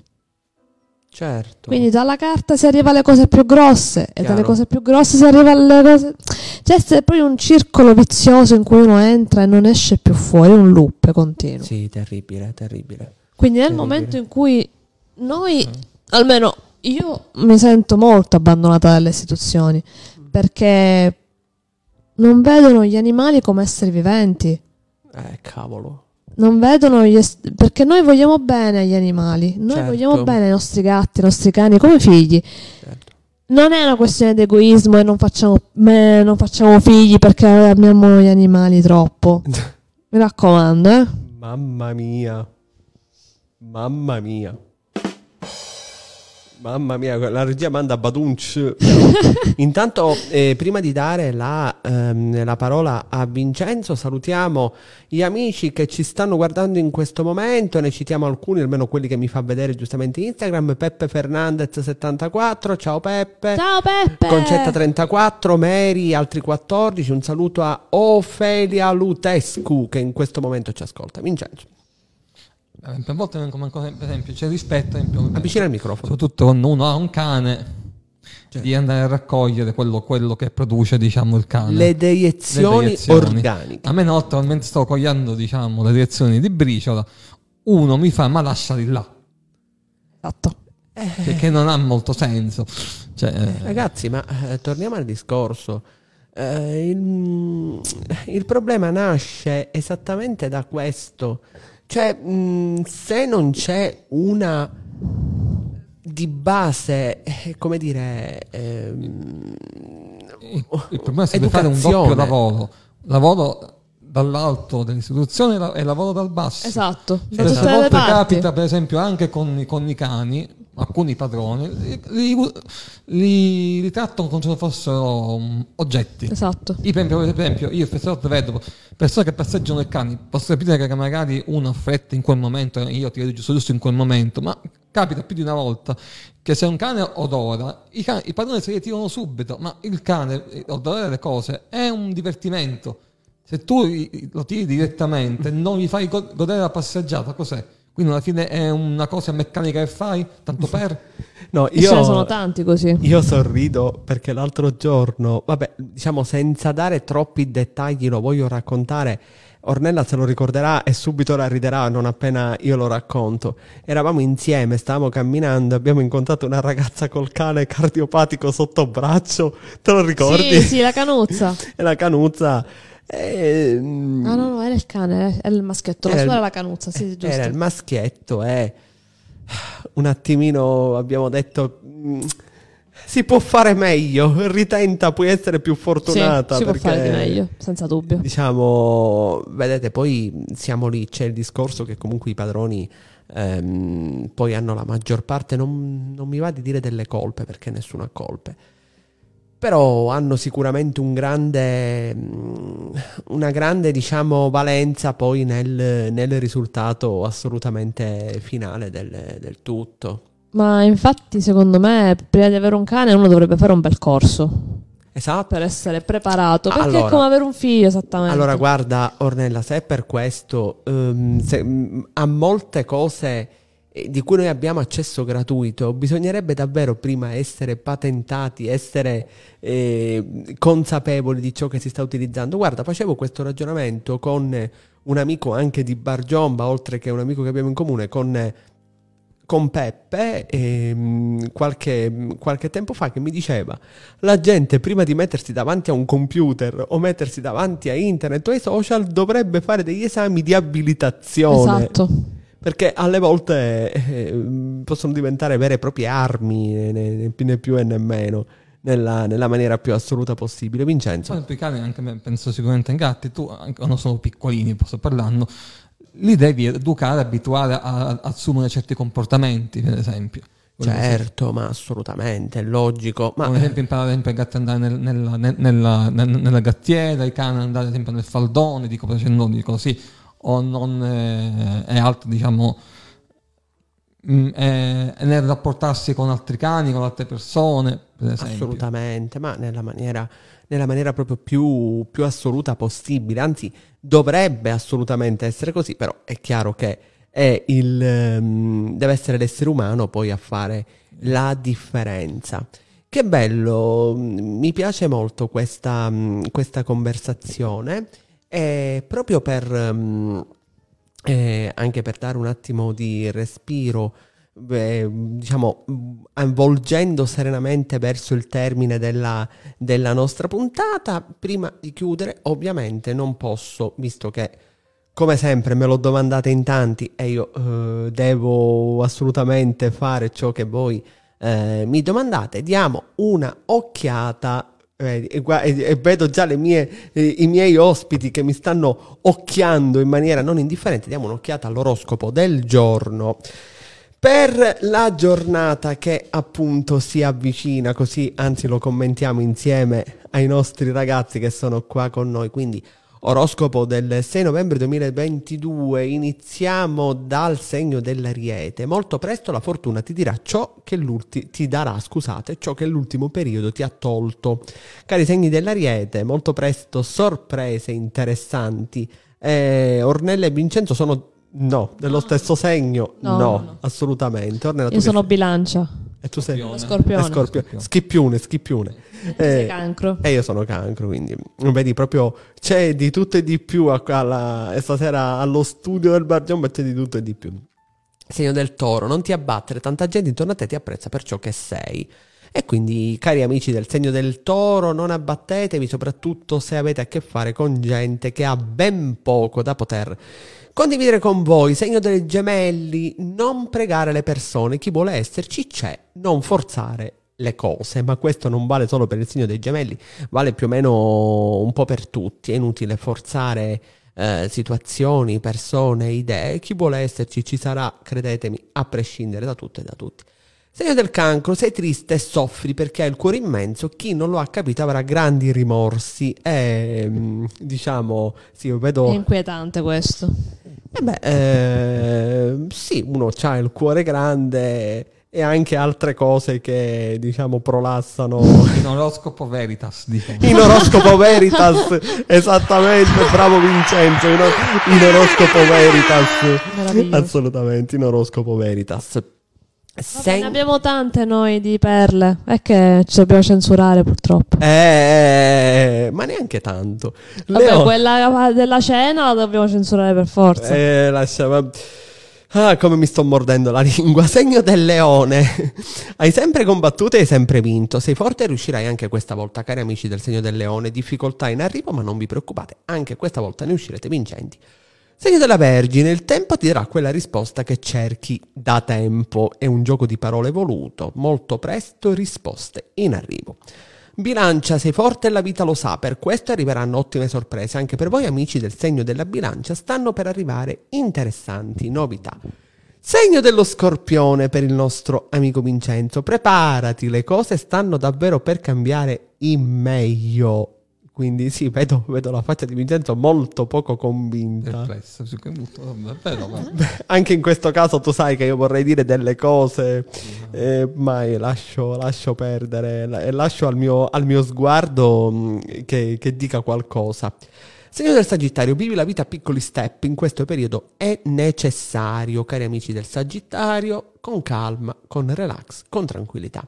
Certo. Quindi dalla carta si arriva alle cose più grosse e dalle Chiaro. cose più grosse si arriva alle cose... Cioè è poi un circolo vizioso in cui uno entra e non esce più fuori, un loop continuo. Sì, terribile, terribile. Quindi nel Terribile. momento in cui noi, almeno io mi sento molto abbandonata dalle istituzioni perché non vedono gli animali come esseri viventi. Eh, cavolo. Non vedono gli es- perché noi vogliamo bene agli animali, noi Certo. vogliamo bene ai nostri gatti, ai nostri cani come figli. Certo. Non è una questione di egoismo e non facciamo, me- non facciamo figli perché amiamo gli animali troppo. *laughs* Mi raccomando, eh. Mamma mia. Mamma mia. Mamma mia, la regia manda Badunch. *laughs* Intanto, eh, prima di dare la, ehm, la, parola a Vincenzo, salutiamo gli amici che ci stanno guardando in questo momento. Ne citiamo alcuni, almeno quelli che mi fa vedere giustamente Instagram. Peppe Fernandez74, ciao Peppe. Ciao Peppe. Concetta34, Mary, altri 14. Un saluto a Ofelia Lutescu che in questo momento ci ascolta. Vincenzo. Eh, per volte vengono per esempio c'è rispetto esempio, avvicina il microfono soprattutto quando uno ha un cane certo. di andare a raccogliere quello, quello, che produce diciamo il cane le deiezioni, le deiezioni. organiche a me una volta mentre sto cogliendo diciamo le deiezioni di briciola uno mi fa ma lasciali là esatto eh. che non ha molto senso cioè, eh. ragazzi ma eh, torniamo al discorso eh, il, il problema nasce esattamente da questo cioè, mh, mm, se non c'è una di base, eh, come dire, ehm, il, il problema è fare un doppio lavoro. Lavoro dall'alto dell'istituzione e lavoro dal basso. Esatto. Da tutte volte capita, per esempio, anche con, con i cani, alcuni padroni li, li, li, trattano come se fossero um, oggetti. Esatto. Io, per esempio, per esempio io spesso vedo persone che passeggiano i cani, posso capire che magari uno ha fretta in quel momento, io ti vedo giusto, giusto in quel momento, ma capita più di una volta che se un cane odora, i, cani, i padroni si ritirano subito, ma il cane odorare le cose è un divertimento. Se tu lo tiri direttamente, non gli fai godere la passeggiata, cos'è? Quindi alla fine è una cosa meccanica che fai, tanto *laughs* per... No, io, ce ne sono tanti così. Io sorrido perché l'altro giorno, vabbè, diciamo senza dare troppi dettagli, lo voglio raccontare. Ornella se lo ricorderà e subito la riderà non appena io lo racconto. Eravamo insieme, stavamo camminando, abbiamo incontrato una ragazza col cane cardiopatico sotto braccio. Te lo ricordi? Sì, sì, la canuzza. *laughs* e la canuzza eh, ah no, no, era il cane, era il maschietto, la sua era la canuzza, sì, giusto. Era il maschietto, eh. Un attimino abbiamo detto... Mm, si può fare meglio, ritenta, puoi essere più fortunata. Sì, si perché, può fare di meglio, senza dubbio. Diciamo, vedete, poi siamo lì, c'è il discorso che comunque i padroni ehm, poi hanno la maggior parte, non, non mi va di dire delle colpe perché nessuno ha colpe però hanno sicuramente un grande, mm, una grande diciamo, valenza poi nel, nel risultato assolutamente finale del, del, tutto. Ma infatti secondo me prima di avere un cane uno dovrebbe fare un bel corso. Esatto. Per essere preparato, perché allora, è come avere un figlio esattamente. Allora guarda Ornella, se è per questo, um, se, um, a molte cose di cui noi abbiamo accesso gratuito, bisognerebbe davvero prima essere patentati, essere eh, consapevoli di ciò che si sta utilizzando. Guarda, facevo questo ragionamento con un amico anche di Bargiomba, oltre che un amico che abbiamo in comune, con, con Peppe, eh, qualche, qualche tempo fa, che mi diceva, la gente prima di mettersi davanti a un computer o mettersi davanti a internet o ai social dovrebbe fare degli esami di abilitazione. Esatto perché alle volte eh, possono diventare vere e proprie armi, né, né più e nemmeno. Nella, nella, maniera più assoluta possibile. Vincenzo. Per i cani, anche me, penso sicuramente in gatti, tu quando sono piccolini, posso parlando, li devi educare, abituare a, a assumere certi comportamenti, per esempio. Certo, ma assolutamente, è logico. Ma... Come esempio imparare sempre i gatti ad andare nel, nella, nella, nella, nella, gattiera, i cani andare sempre nel faldone, dico facendo dico così o non è, è alto, diciamo, mm, è, è nel rapportarsi con altri cani, con altre persone, per. Assolutamente, ma nella maniera, nella maniera proprio più, più assoluta possibile, anzi dovrebbe assolutamente essere così, però è chiaro che è il, um, deve essere l'essere umano poi a fare la differenza. Che bello, mi piace molto questa, mm, questa conversazione. E proprio per, um, eh, anche per dare un attimo di respiro, eh, diciamo, avvolgendo serenamente verso il termine della, della nostra puntata, prima di chiudere, ovviamente non posso, visto che come sempre me lo domandate in tanti e io eh, devo assolutamente fare ciò che voi eh, mi domandate, diamo una occhiata e, vedo già mie, eh, i miei ospiti che mi stanno occhiando in maniera non indifferente. Diamo un'occhiata all'oroscopo del giorno. Per la giornata che appunto si avvicina, così anzi lo commentiamo insieme ai nostri ragazzi che sono qua con noi, quindi Oroscopo del 6 novembre 2022, iniziamo dal segno dell'Ariete. Molto presto la fortuna ti dirà ciò che ti darà, scusate, ciò che l'ultimo periodo ti ha tolto. Cari segni dell'Ariete, molto presto sorprese interessanti. Eh, Ornella e Vincenzo sono no, dello stesso segno? No, no, no. assolutamente. Ornella, Io sono bilancia. E tu sei scorpione. scorpione. scorpione. Schippione, schippione. Eh, cancro. E io sono cancro, quindi vedi proprio c'è di tutto e di più alla, stasera allo studio del Bar John c'è di tutto e di più. Segno del toro, non ti abbattere, tanta gente intorno a te ti apprezza per ciò che sei. E quindi, cari amici del segno del toro, non abbattetevi, soprattutto se avete a che fare con gente che ha ben poco da poter condividere con voi. Segno dei gemelli, non pregare le persone, chi vuole esserci c'è, non forzare le cose, ma questo non vale solo per il segno dei gemelli, vale più o meno un po' per tutti, è inutile forzare eh, situazioni, persone, idee, chi vuole esserci ci sarà, credetemi, a prescindere da tutto e da tutti. Segno del cancro, sei triste e soffri perché hai il cuore immenso, chi non lo ha capito avrà grandi rimorsi. E mm, diciamo, sì, io vedo... È inquietante questo. Eh beh, eh, sì, uno ha il cuore grande e anche altre cose che diciamo prolassano. In oroscopo veritas dicono. in oroscopo veritas esattamente bravo Vincenzo in, in oroscopo veritas. Assolutamente in oroscopo veritas Sen- ne abbiamo tante noi di perle, è che ci dobbiamo censurare purtroppo. Eh, ma neanche tanto. Vabbè, Leo... quella della cena la dobbiamo censurare per forza. Eh, lascia, Ah, come mi sto mordendo la lingua. *laughs* Segno del leone. hai sempre combattuto e hai sempre vinto. Sei forte e riuscirai anche questa volta, cari amici del segno del leone. Difficoltà in arrivo, ma non vi preoccupate, anche questa volta ne uscirete vincenti. Segno della Vergine, il tempo ti darà quella risposta che cerchi da tempo. È un gioco di parole voluto, molto presto risposte in arrivo. Bilancia, sei forte e la vita lo sa, per questo arriveranno ottime sorprese. Anche per voi amici del segno della bilancia stanno per arrivare interessanti novità. Segno dello scorpione per il nostro amico Vincenzo, preparati, le cose stanno davvero per cambiare in meglio. Quindi sì, vedo, vedo, la faccia di Vincenzo molto poco convinta. Perplesso, *laughs* davvero, Anche in questo caso tu sai che io vorrei dire delle cose, eh, mai lascio, lascio perdere e lascio al mio, al mio sguardo mm, che, che dica qualcosa. Segno del Sagittario, vivi la vita a piccoli step, in questo periodo è necessario, cari amici del Sagittario, con calma, con relax, con tranquillità.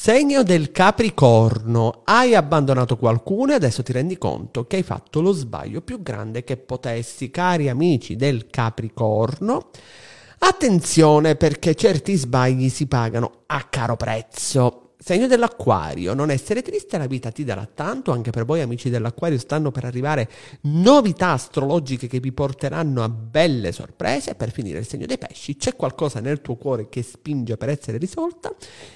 Segno del Capricorno, hai abbandonato qualcuno e adesso ti rendi conto che hai fatto lo sbaglio più grande che potessi, cari amici del Capricorno. Attenzione perché certi sbagli si pagano a caro prezzo. Segno dell'acquario, non essere triste, la vita ti darà tanto, anche per voi amici dell'acquario stanno per arrivare novità astrologiche che vi porteranno a belle sorprese. Per finire il segno dei pesci, c'è qualcosa nel tuo cuore che spinge per essere risolta,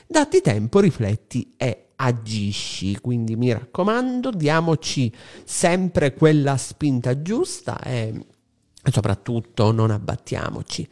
datti tempo, rifletti e agisci. Quindi mi raccomando, diamoci sempre quella spinta giusta e soprattutto non abbattiamoci.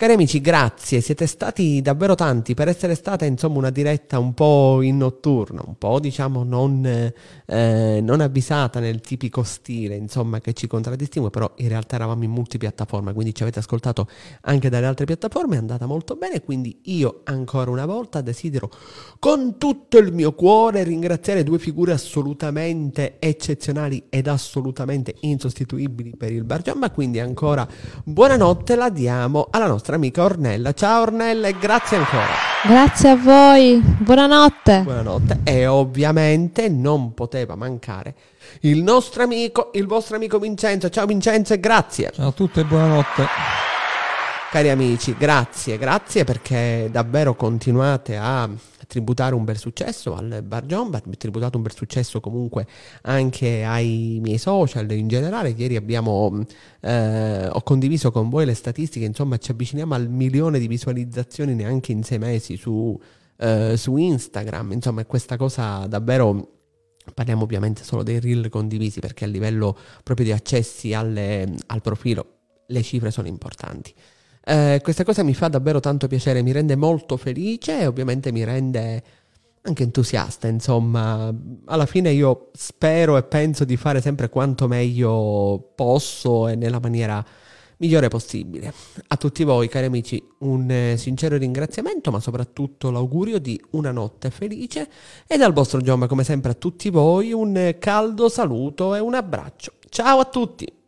Cari amici, grazie, siete stati davvero tanti per essere stata insomma una diretta un po' in notturno, un po' diciamo non, eh, non, avvisata nel tipico stile insomma che ci contraddistingue, però in realtà eravamo in multipiattaforma, quindi ci avete ascoltato anche dalle altre piattaforme, è andata molto bene, quindi io ancora una volta desidero con tutto il mio cuore ringraziare due figure assolutamente eccezionali ed assolutamente insostituibili per il Bar Giamba, quindi ancora buonanotte, la diamo alla nostra nostra amica Ornella. Ciao Ornella e grazie ancora. Grazie a voi, buonanotte. Buonanotte e ovviamente non poteva mancare il nostro amico, il vostro amico Vincenzo. Ciao Vincenzo e grazie. Ciao a tutti e buonanotte. Cari amici, grazie, grazie perché davvero continuate a tributare un bel successo al Bar John, tributato un bel successo comunque anche ai miei social in generale. Ieri abbiamo, eh, ho condiviso con voi le statistiche, insomma ci avviciniamo al milione di visualizzazioni neanche in sei mesi su, eh, su Instagram, insomma è questa cosa davvero... Parliamo ovviamente solo dei reel condivisi perché a livello proprio di accessi alle, al profilo le cifre sono importanti. Eh, questa cosa mi fa davvero tanto piacere, mi rende molto felice e ovviamente mi rende anche entusiasta, insomma, alla fine io spero e penso di fare sempre quanto meglio posso e nella maniera migliore possibile. A tutti voi, cari amici, un eh, sincero ringraziamento, ma soprattutto l'augurio di una notte felice e dal vostro Giomma, come sempre, a tutti voi un caldo saluto e un abbraccio. Ciao a tutti!